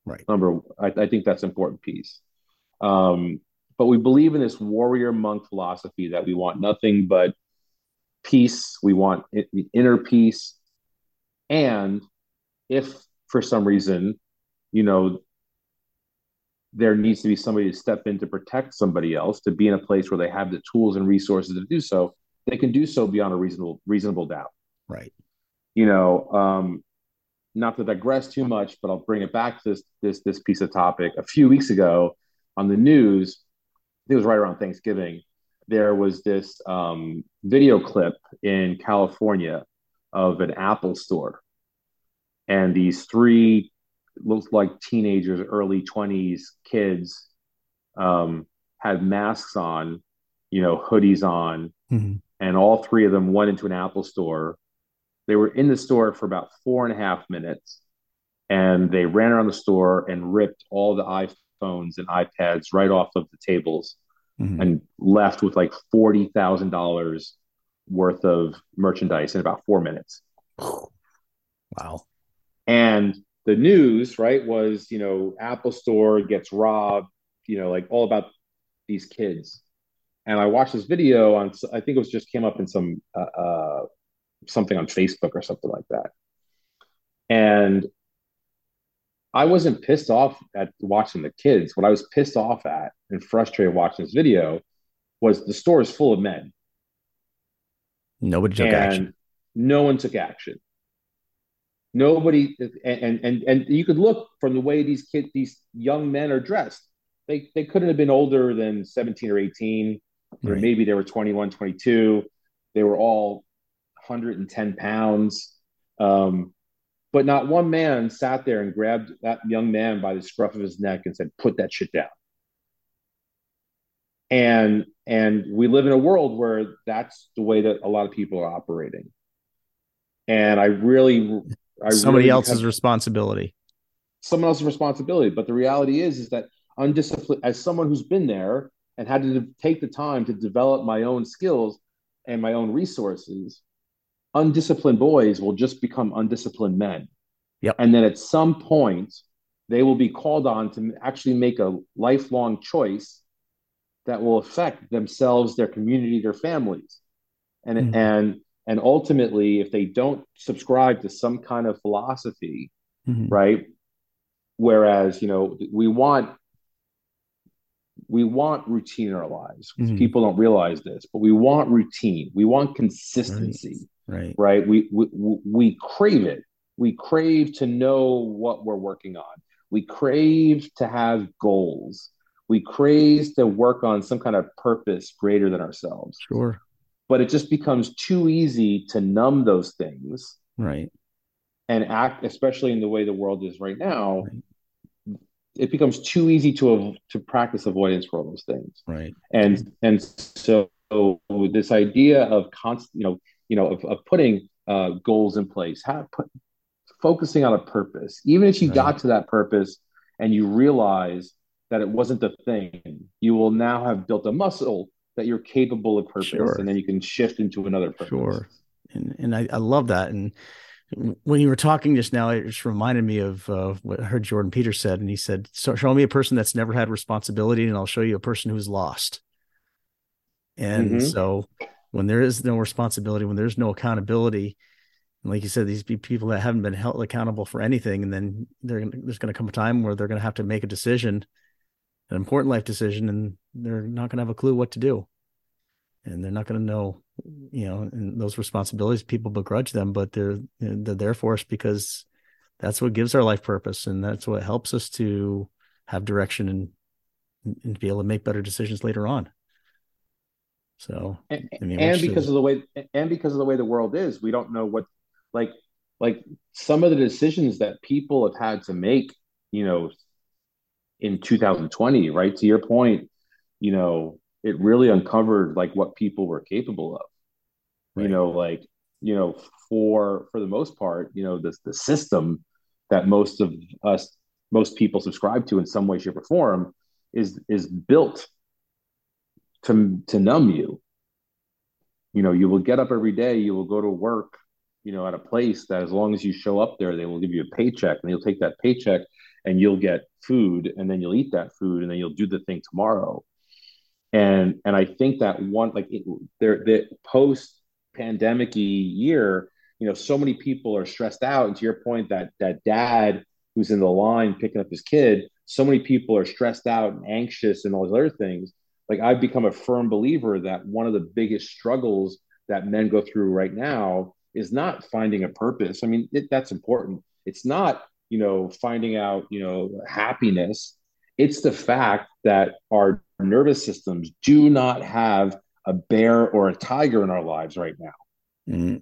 [SPEAKER 2] Right.
[SPEAKER 1] Number i, I think that's an important piece. Um, but we believe in this warrior monk philosophy that we want nothing but peace we want inner peace. And if for some reason, you know, there needs to be somebody to step in to protect somebody else, to be in a place where they have the tools and resources to do so, they can do so beyond a reasonable reasonable doubt.
[SPEAKER 2] Right.
[SPEAKER 1] You know, um, not to digress too much, but I'll bring it back to this this this piece of topic. A few weeks ago on the news, it was right around Thanksgiving. There was this um, video clip in California of an Apple store and these three looked like teenagers, early 20s kids um, had masks on, you know, hoodies on, mm-hmm. and all three of them went into an Apple store. They were in the store for about four and a half minutes, and they ran around the store and ripped all the iPhones and iPads right off of the tables mm-hmm. and left with like $40,000 worth of merchandise in about four minutes.
[SPEAKER 2] Wow.
[SPEAKER 1] And the news, right, was, you know, Apple Store gets robbed, you know, like all about these kids. And I watched this video on, I think it was just came up in some, uh, uh, something on Facebook or something like that. And I wasn't pissed off at watching the kids. What I was pissed off at and frustrated watching this video was the store is full of men.
[SPEAKER 2] Nobody took action.
[SPEAKER 1] No one took action. Nobody, and and and you could look from the way these kids, these young men are dressed. They they couldn't have been older than 17 or 18, right. or maybe they were 21, 22. They were all 110 pounds. Um, but not one man sat there and grabbed that young man by the scruff of his neck and said, "Put that shit down." And and we live in a world where that's the way that a lot of people are operating. And I really
[SPEAKER 2] I somebody really else's responsibility.
[SPEAKER 1] Someone else's responsibility. But the reality is, is that undisciplined, as someone who's been there and had to take the time to develop my own skills and my own resources, undisciplined boys will just become undisciplined men.
[SPEAKER 2] Yep.
[SPEAKER 1] And then at some point, they will be called on to actually make a lifelong choice that will affect themselves, their community, their families. And, mm-hmm. and and ultimately if they don't subscribe to some kind of philosophy mm-hmm. right? Whereas you know we want we want routine in our lives. Mm-hmm. people don't realize this but we want routine. We want consistency
[SPEAKER 2] right.
[SPEAKER 1] Right, right? We, we we crave it. We crave to know what we're working on. We crave to have goals. We crave to work on some kind of purpose greater than ourselves.
[SPEAKER 2] Sure
[SPEAKER 1] but it just becomes too easy to numb those things
[SPEAKER 2] right
[SPEAKER 1] and act especially in the way the world is right now right. it becomes too easy to to practice avoidance for all those things
[SPEAKER 2] right
[SPEAKER 1] and and so this idea of constant you know you know, of, of putting uh, goals in place, how put, focusing on a purpose. Even if you right. got to that purpose and you realize that it wasn't the thing, you will now have built a muscle that you're capable of purpose, sure. and then you can shift into another purpose.
[SPEAKER 2] Sure, and and I, I love that. And when you were talking just now, it just reminded me of uh, what I heard Jordan Peterson said, and he said, "So show me a person that's never had responsibility, and I'll show you a person who's lost." And mm-hmm. so, when there is no responsibility, when there's no accountability, like you said, these people that haven't been held accountable for anything, and then there's going to come a time where they're going to have to make a decision, an important life decision, and they're not going to have a clue what to do, and they're not going to know, you know, and those responsibilities. People begrudge them, but they're they're there for us because that's what gives our life purpose, and that's what helps us to have direction and and be able to make better decisions later on. So,
[SPEAKER 1] and, I mean, and because of the way, and because of the way the world is, we don't know what like like some of the decisions that people have had to make you know in 2020 right? To your point you know it really uncovered like what people were capable of. Right. you know like you know for for the most part you know the the system that most of us most people subscribe to in some way shape or form is is built to to numb you. You know you will get up every day you will go to work you know, at a place that as long as you show up there, they will give you a paycheck and you'll take that paycheck and you'll get food and then you'll eat that food and then you'll do the thing tomorrow. And and I think that one like there the post pandemic year, you know, so many people are stressed out. And to your point, that that dad who's in the line picking up his kid, so many people are stressed out and anxious and all these other things. Like I've become a firm believer that one of the biggest struggles that men go through right now is not finding a purpose. I mean, it, that's important. It's not, you know, finding out, you know, happiness. It's the fact that our nervous systems do not have a bear or a tiger in our lives right now. Mm-hmm.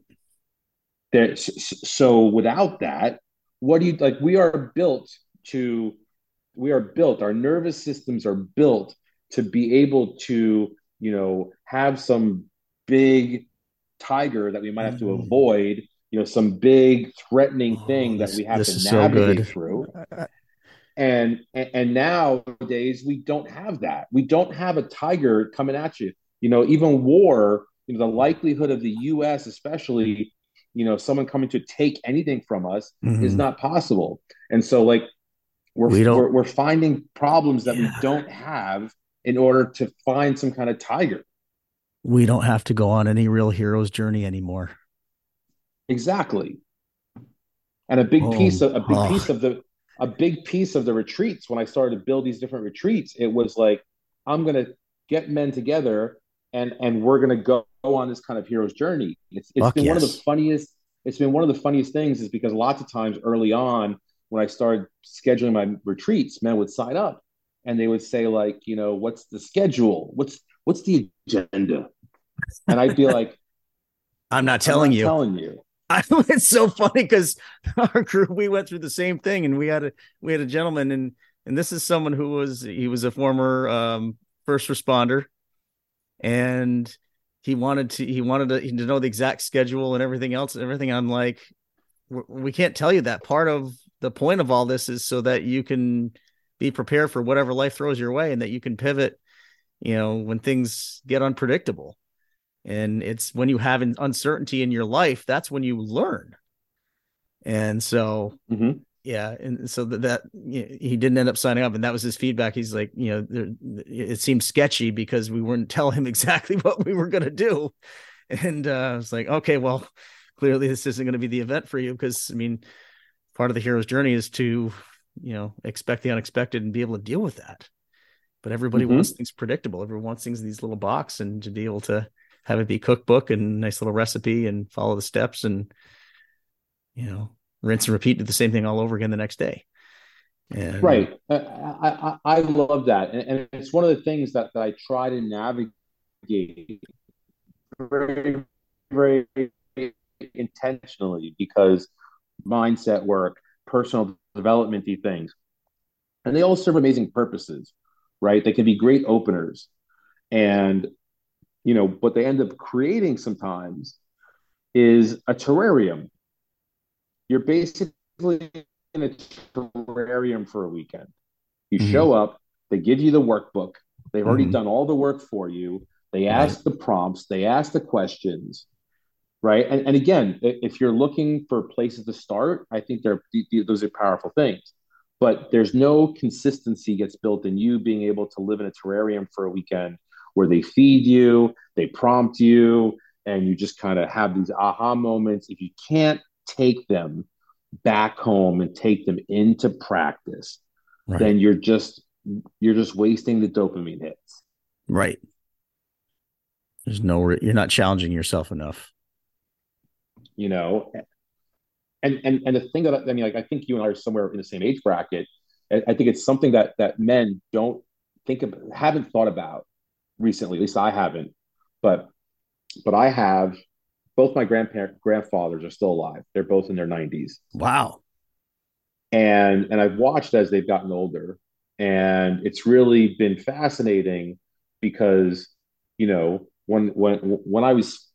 [SPEAKER 1] There, so without that, what do you like? We are built to, we are built, our nervous systems are built to be able to, you know, have some big tiger that we might have to mm. avoid you know some big threatening oh, thing oh, that we have to navigate so through and, and and nowadays we don't have that we don't have a tiger coming at you you know even war you know the likelihood of the us especially you know someone coming to take anything from us mm-hmm. is not possible and so like we're, we we're, we're finding problems that yeah. we don't have in order to find some kind of tiger
[SPEAKER 2] we don't have to go on any real hero's journey anymore.
[SPEAKER 1] Exactly. And a big oh, piece of a big oh. piece of the a big piece of the retreats when I started to build these different retreats, it was like I'm going to get men together and and we're going to go on this kind of hero's journey. It's it's Fuck been yes. one of the funniest it's been one of the funniest things is because lots of times early on when I started scheduling my retreats, men would sign up and they would say like, you know, what's the schedule? What's what's the agenda? And I'd be like,
[SPEAKER 2] I'm not telling I'm not you.
[SPEAKER 1] Telling you.
[SPEAKER 2] I, it's so funny because our group we went through the same thing, and we had a we had a gentleman, and and this is someone who was he was a former um, first responder, and he wanted to he wanted to, to know the exact schedule and everything else and everything. I'm like, we can't tell you that. Part of the point of all this is so that you can be prepared for whatever life throws your way, and that you can pivot. You know, when things get unpredictable and it's when you have an uncertainty in your life that's when you learn. And so mm-hmm. yeah and so that, that you know, he didn't end up signing up. And that was his feedback. He's like you know there, it seemed sketchy because we weren't telling him exactly what we were going to do. And uh, i was like okay well clearly this isn't going to be the event for you because i mean part of the hero's journey is to you know expect the unexpected and be able to deal with that. But everybody mm-hmm. wants things predictable. Everyone wants things in these little box and to be able to have it be cookbook and nice little recipe and follow the steps and you know rinse and repeat do the same thing all over again the next day.
[SPEAKER 1] And, right. Uh, I, I, I love that. And, and, it's one of the things that, that i try to navigate very very intentionally because mindset work personal development things. And they all serve amazing purposes right? They can be great openers. And you know what they end up creating sometimes is a terrarium. You're basically in a terrarium for a weekend. You mm-hmm. show up, they give you the workbook, they've already mm-hmm. done all the work for you. They ask the prompts, they ask the questions, right? And, and again, if you're looking for places to start, I think they're, those are powerful things. But there's no consistency gets built in you being able to live in a terrarium for a weekend where they feed you, they prompt you, and you just kind of have these aha moments. If you can't take them back home and take them into practice, right. then you're just you're just wasting the dopamine hits.
[SPEAKER 2] Right. There's no you're not challenging yourself enough.
[SPEAKER 1] You know, and and and the thing that I mean, like I think you and I are somewhere in the same age bracket. I think it's something that that men don't think of, haven't thought about recently. At least I haven't. But but I have both my grandparent grandfathers are still alive. They're both in their 90s.
[SPEAKER 2] Wow.
[SPEAKER 1] And and I've watched as they've gotten older and it's really been fascinating because you know when when when I was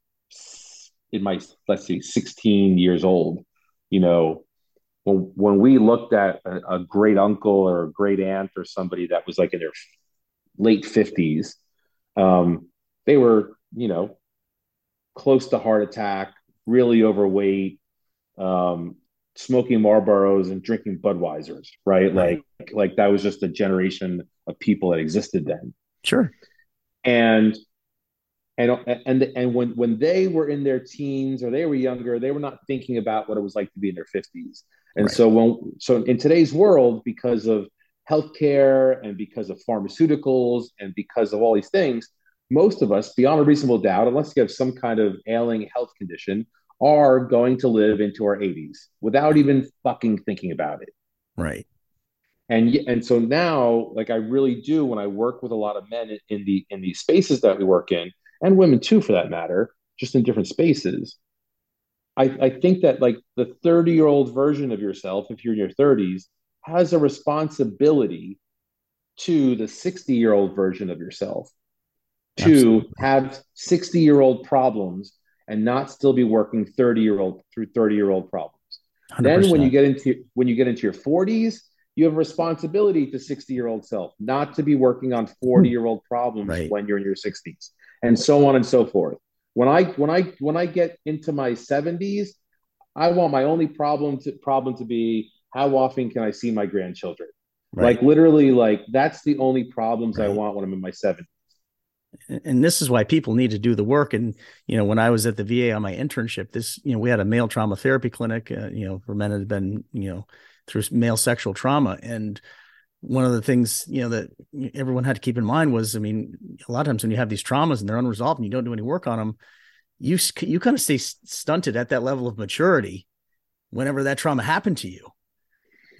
[SPEAKER 1] in my let's see 16 years old you know when when we looked at a, a great uncle or a great aunt or somebody that was like in their late 50s um, they were you know close to heart attack really overweight um, smoking Marlboros and drinking Budweisers, right? Like like that was just a generation of people that existed then.
[SPEAKER 2] Sure.
[SPEAKER 1] And and and and when when they were in their teens or they were younger, they were not thinking about what it was like to be in their 50s. And right. so when so in today's world, because of healthcare and because of pharmaceuticals and because of all these things, most of us, beyond a reasonable doubt, unless you have some kind of ailing health condition, are going to live into our 80s without even fucking thinking about it.
[SPEAKER 2] Right.
[SPEAKER 1] And and so now, like I really do when I work with a lot of men in, the in these spaces that we work in, and women too, for that matter, just in different spaces. I, I think that like the 30 year old version of yourself, if you're in your 30s, has a responsibility to the 60 year old version of yourself to Absolutely. have 60 year old problems and not still be working 30 year old through 30 year old problems. 100%. Then when you get into when you get into your 40s, you have a responsibility to 60 year old self, not to be working on 40 year old problems right. when you're in your 60s, and so on and so forth. When I when I when I get into my 70s, I want my only problem to problem to be how often can I see my grandchildren? Right. Like literally, like that's the only problems right. I want when I'm in my 70s
[SPEAKER 2] and this is why people need to do the work and you know when i was at the va on my internship this you know we had a male trauma therapy clinic uh, you know for men that had been you know through male sexual trauma and one of the things you know that everyone had to keep in mind was i mean a lot of times when you have these traumas and they're unresolved and you don't do any work on them you you kind of stay stunted at that level of maturity whenever that trauma happened to you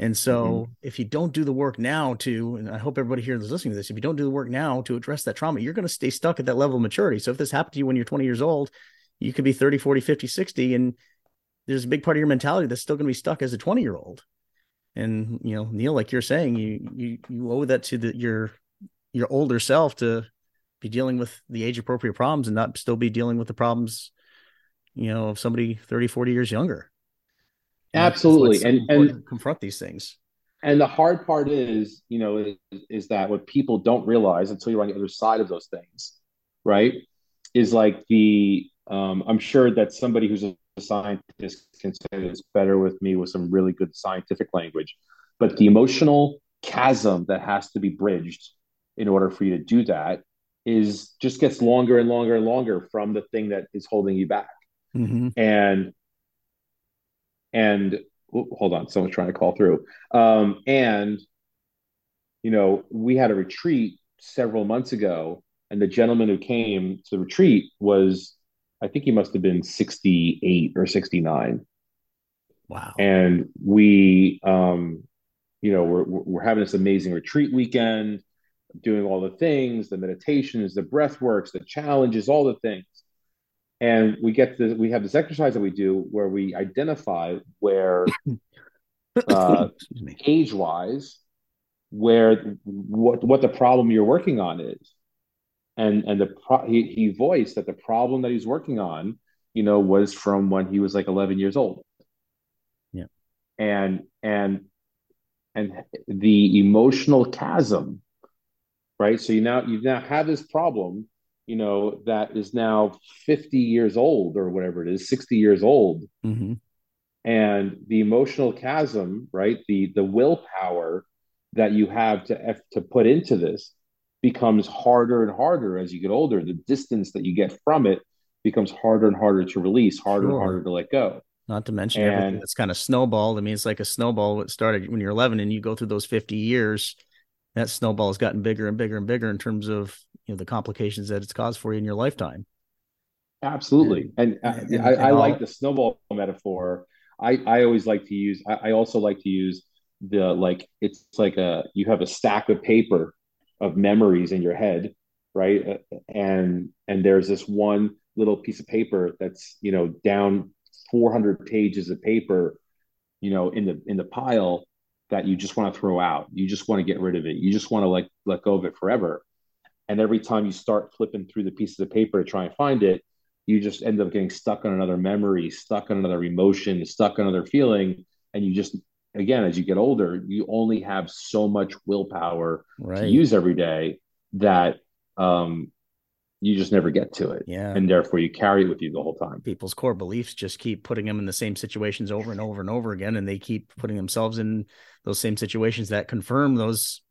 [SPEAKER 2] and so mm-hmm. if you don't do the work now to, and I hope everybody here is listening to this, if you don't do the work now to address that trauma, you're going to stay stuck at that level of maturity. So if this happened to you when you're 20 years old, you could be 30, 40, 50, 60, and there's a big part of your mentality that's still going to be stuck as a 20 year old. And, you know, Neal, like you're saying, you, you, you owe that to the, your, your older self to be dealing with the age appropriate problems and not still be dealing with the problems, you know, of somebody 30, 40 years younger.
[SPEAKER 1] Absolutely, and and
[SPEAKER 2] confront these things.
[SPEAKER 1] And the hard part is, you know, is, is that what people don't realize until you're on the other side of those things, right? Is like the um, I'm sure that somebody who's a scientist can say this better with me with some really good scientific language, but the emotional chasm that has to be bridged in order for you to do that is just gets longer and longer and longer from the thing that is holding you back. Mm-hmm. And and hold on, someone's trying to call through. Um, and you know, we had a retreat several months ago, and the gentleman who came to the retreat was, I think he must have been 68 or 69.
[SPEAKER 2] Wow.
[SPEAKER 1] And we, um, you know, we're, we're having this amazing retreat weekend, doing all the things, the meditations, the breath works, the challenges, all the things and we get to we have this exercise that we do where we identify where uh, age wise where what what the problem you're working on is and and the pro- he, he voiced that the problem that he's working on you know, was from when he was like 11 years old.
[SPEAKER 2] Yeah.
[SPEAKER 1] And, and, and the emotional chasm, right? So you now, you now have this problem, you know, that is now 50 years old or whatever it is, 60 years old.
[SPEAKER 2] Mm-hmm.
[SPEAKER 1] And the emotional chasm, right? The, the willpower that you have to, to put into this becomes harder and harder as you get older. The distance that you get from it becomes harder and harder to release, harder sure. and harder to let go.
[SPEAKER 2] Not to mention and, everything that's kind of snowballed. I mean, it's like a snowball that started when you're 11 and you go through those 50 years. That snowball has gotten bigger and bigger and bigger in terms of you know the complications that it's caused for you in your lifetime.
[SPEAKER 1] Absolutely, and, and, and I, I, like the snowball metaphor. I I always like to use. I, I also like to use the like it's like a you have a stack of paper of memories in your head right uh, and and there's this one little piece of paper that's you know down 400 pages of paper you know in the in the pile that you just want to throw out you just want to get rid of it you just want to like let go of it forever and every time you start flipping through the pieces of paper to try and find it you just end up getting stuck on another memory stuck on another emotion stuck on another feeling and you just again, as you get older, you only have so much willpower right. to use every day that um, you just never get to it.
[SPEAKER 2] Yeah.
[SPEAKER 1] And therefore you carry it with you the whole time.
[SPEAKER 2] People's core beliefs just keep putting them in the same situations over and over and over again. And they keep putting themselves in those same situations that confirm those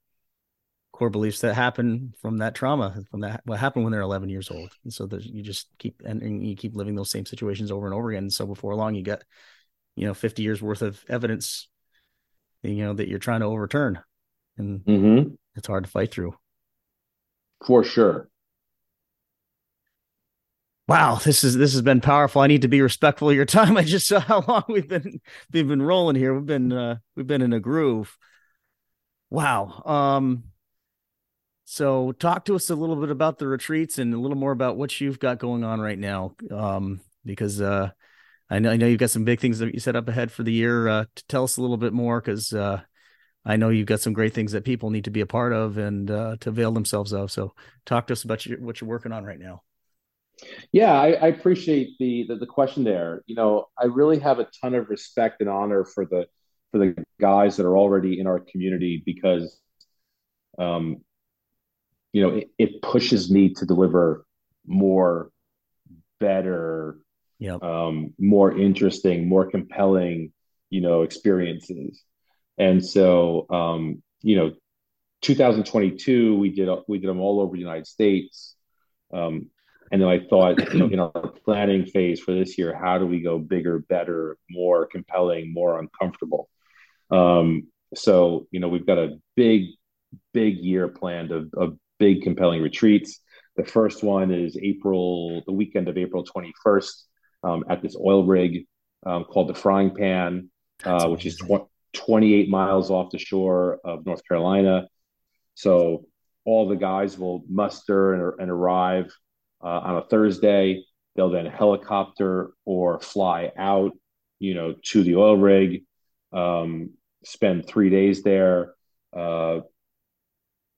[SPEAKER 2] core beliefs that happen from that trauma, from that, what happened when they're 11 years old. And so you just keep, and you keep living those same situations over and over again. And so before long, you get, you know, 50 years worth of evidence you know that you're trying to overturn. And
[SPEAKER 1] mm-hmm.
[SPEAKER 2] it's hard to fight through.
[SPEAKER 1] For sure.
[SPEAKER 2] Wow this is this has been powerful. I need to be respectful of your time. I just saw how long we've been we've been rolling here. We've been uh we've been in a groove. Wow um so talk to us a little bit about the retreats and a little more about what you've got going on right now um because uh I know I know you've got some big things that you set up ahead for the year. Uh, to tell us a little bit more, because uh, I know you've got some great things that people need to be a part of and uh, to avail themselves of. So, talk to us about your, what you're working on right now.
[SPEAKER 1] Yeah, I, I appreciate the, the, the question there. You know, I really have a ton of respect and honor for the for the guys that are already in our community because, um, you know, it, it pushes me to deliver more, better,
[SPEAKER 2] yep.
[SPEAKER 1] um, more interesting, more compelling, you know, experiences. And so, um, you know, 2022, we did we did them all over the United States. Um, and then I thought, you know, in our planning phase for this year, how do we go bigger, better, more compelling, more uncomfortable? Um, so, you know, we've got a big, big year planned of, of big, compelling retreats. The first one is April, the weekend of April 21st um, at this oil rig um, called the Frying Pan, uh, which is tw- 28 miles off the shore of North Carolina. So all the guys will muster and, and arrive uh, on a Thursday. They'll then helicopter or fly out, you know, to the oil rig, um, spend three days there, uh,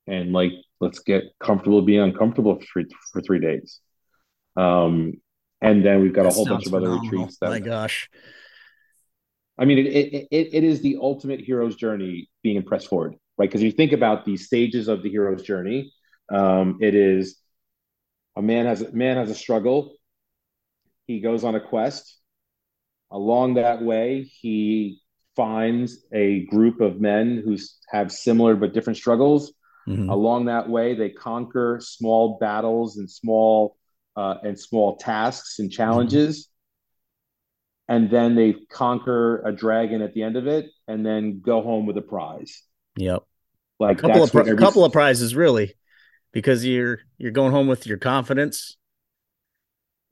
[SPEAKER 1] and like let's get comfortable being uncomfortable for three, for three days. Um, and then we've got that a whole bunch of other retreats.
[SPEAKER 2] That, My gosh.
[SPEAKER 1] I mean, it, it, it, it is the ultimate hero's journey being pressed forward, right? Because you think about the stages of the hero's journey, um, it is a man has a man has a struggle. He goes on a quest. Along that way, he finds a group of men who have similar but different struggles. Mm-hmm. Along that way, they conquer small battles and small uh, and small tasks and challenges. Mm-hmm. And then they conquer a dragon at the end of it and then go home with a prize.
[SPEAKER 2] Yep.
[SPEAKER 1] Like
[SPEAKER 2] a couple of every... couple of prizes really because you're you're going home with your confidence.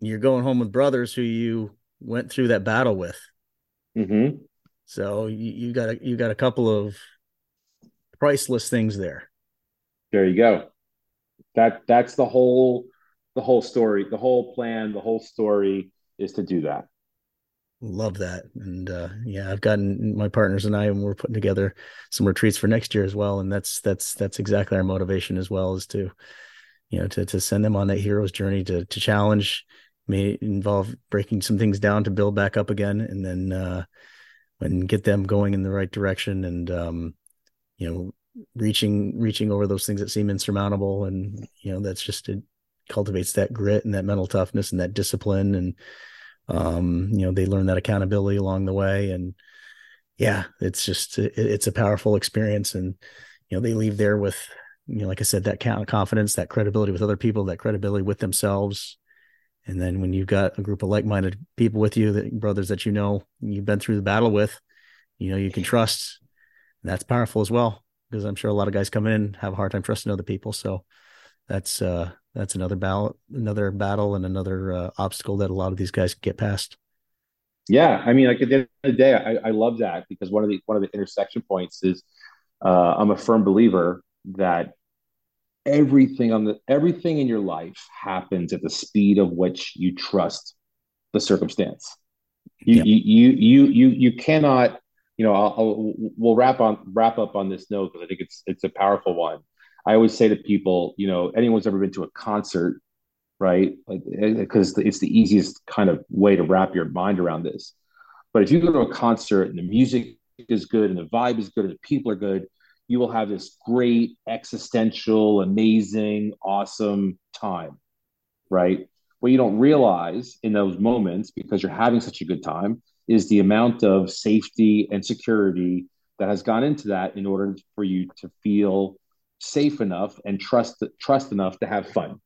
[SPEAKER 2] You're going home with brothers who you went through that battle with.
[SPEAKER 1] Mm-hmm.
[SPEAKER 2] So you, you got a you got a couple of priceless things there.
[SPEAKER 1] There you go. That that's the whole the whole story, the whole plan, the whole story is to do that.
[SPEAKER 2] Love that. And uh, yeah, I've gotten my partners and I, and we're putting together some retreats for next year as well. And that's, that's, that's exactly our motivation as well is to, you know, to, to send them on that hero's journey to, to challenge, may involve breaking some things down to build back up again, and then uh, and get them going in the right direction, and um, you know, reaching reaching over those things that seem insurmountable, and you know, that's just it cultivates that grit and that mental toughness and that discipline, and um, you know, they learn that accountability along the way, and yeah, it's just it, it's a powerful experience, and you know, they leave there with you know, like I said, that confidence, that credibility with other people, that credibility with themselves. And then when you've got a group of like-minded people with you, that brothers that you know you've been through the battle with, you know, you can trust. that's powerful as well, because I'm sure a lot of guys come in have a hard time trusting other people. So that's uh that's another battle, another battle, and another uh, obstacle that a lot of these guys get past.
[SPEAKER 1] Yeah, I mean, like at the end of the day, I, I love that because one of the one of the intersection points is uh, I'm a firm believer that everything on the everything in your life happens at the speed of which you trust the circumstance. You you, you you you you cannot. You know, I'll, I'll, we'll wrap on wrap up on this note because I think it's it's a powerful one. I always say to people, you know, anyone's ever been to a concert, right? Because eh, it's the easiest kind of way to wrap your mind around this. But if you go to a concert and the music is good and the vibe is good and the people are good, you will have this great existential, amazing, awesome time, right? What you don't realize in those moments, because you're having such a good time, is the amount of safety and security that has gone into that in order for you to feel safe enough and trust trust enough to have fun.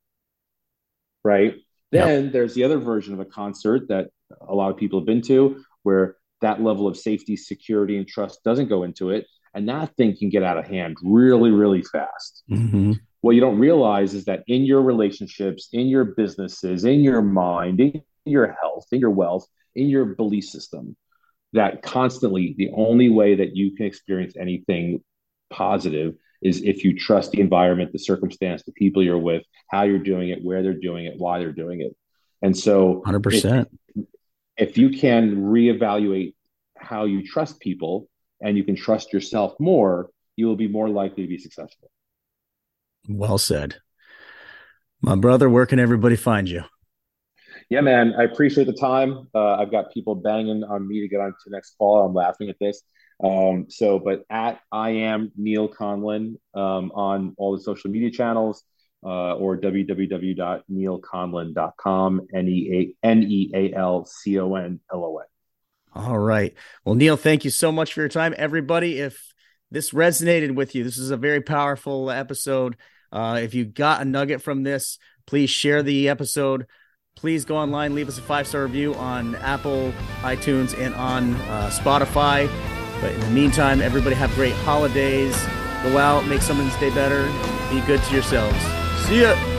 [SPEAKER 1] Right. Then there's the other version of a concert that a lot of people have been to where that level of safety, security, and trust doesn't go into it and that thing can get out of hand really, really fast. Mm-hmm. What you don't realize is that in your relationships, in your businesses, in your mind, in your health, in your wealth, in your belief system, that constantly the only way that you can experience anything positive is if you trust the environment, the circumstance, the people you're with, how you're doing it, where they're doing it, why they're doing it. And so,
[SPEAKER 2] 100%.
[SPEAKER 1] If, if you can reevaluate how you trust people and you can trust yourself more, you will be more likely to be successful.
[SPEAKER 2] Well said. My brother, where can everybody find you?
[SPEAKER 1] Yeah, man, I appreciate the time. Uh, I've got people banging on me to get on to the next call. I'm laughing at this. Um, so, but at I am Neal Conlon um, on all the social media channels uh, or www.nealconlon.com, N E A L C O N L O N.
[SPEAKER 2] All right. Well, Neal, thank you so much for your time. Everybody, if this resonated with you, this is a very powerful episode. Uh, if you got a nugget from this, please share the episode. Please go online, leave us a five star review on Apple, iTunes, and on uh, Spotify. But in the meantime, everybody have great holidays. Go out, make someone's day better. Be good to yourselves. See ya.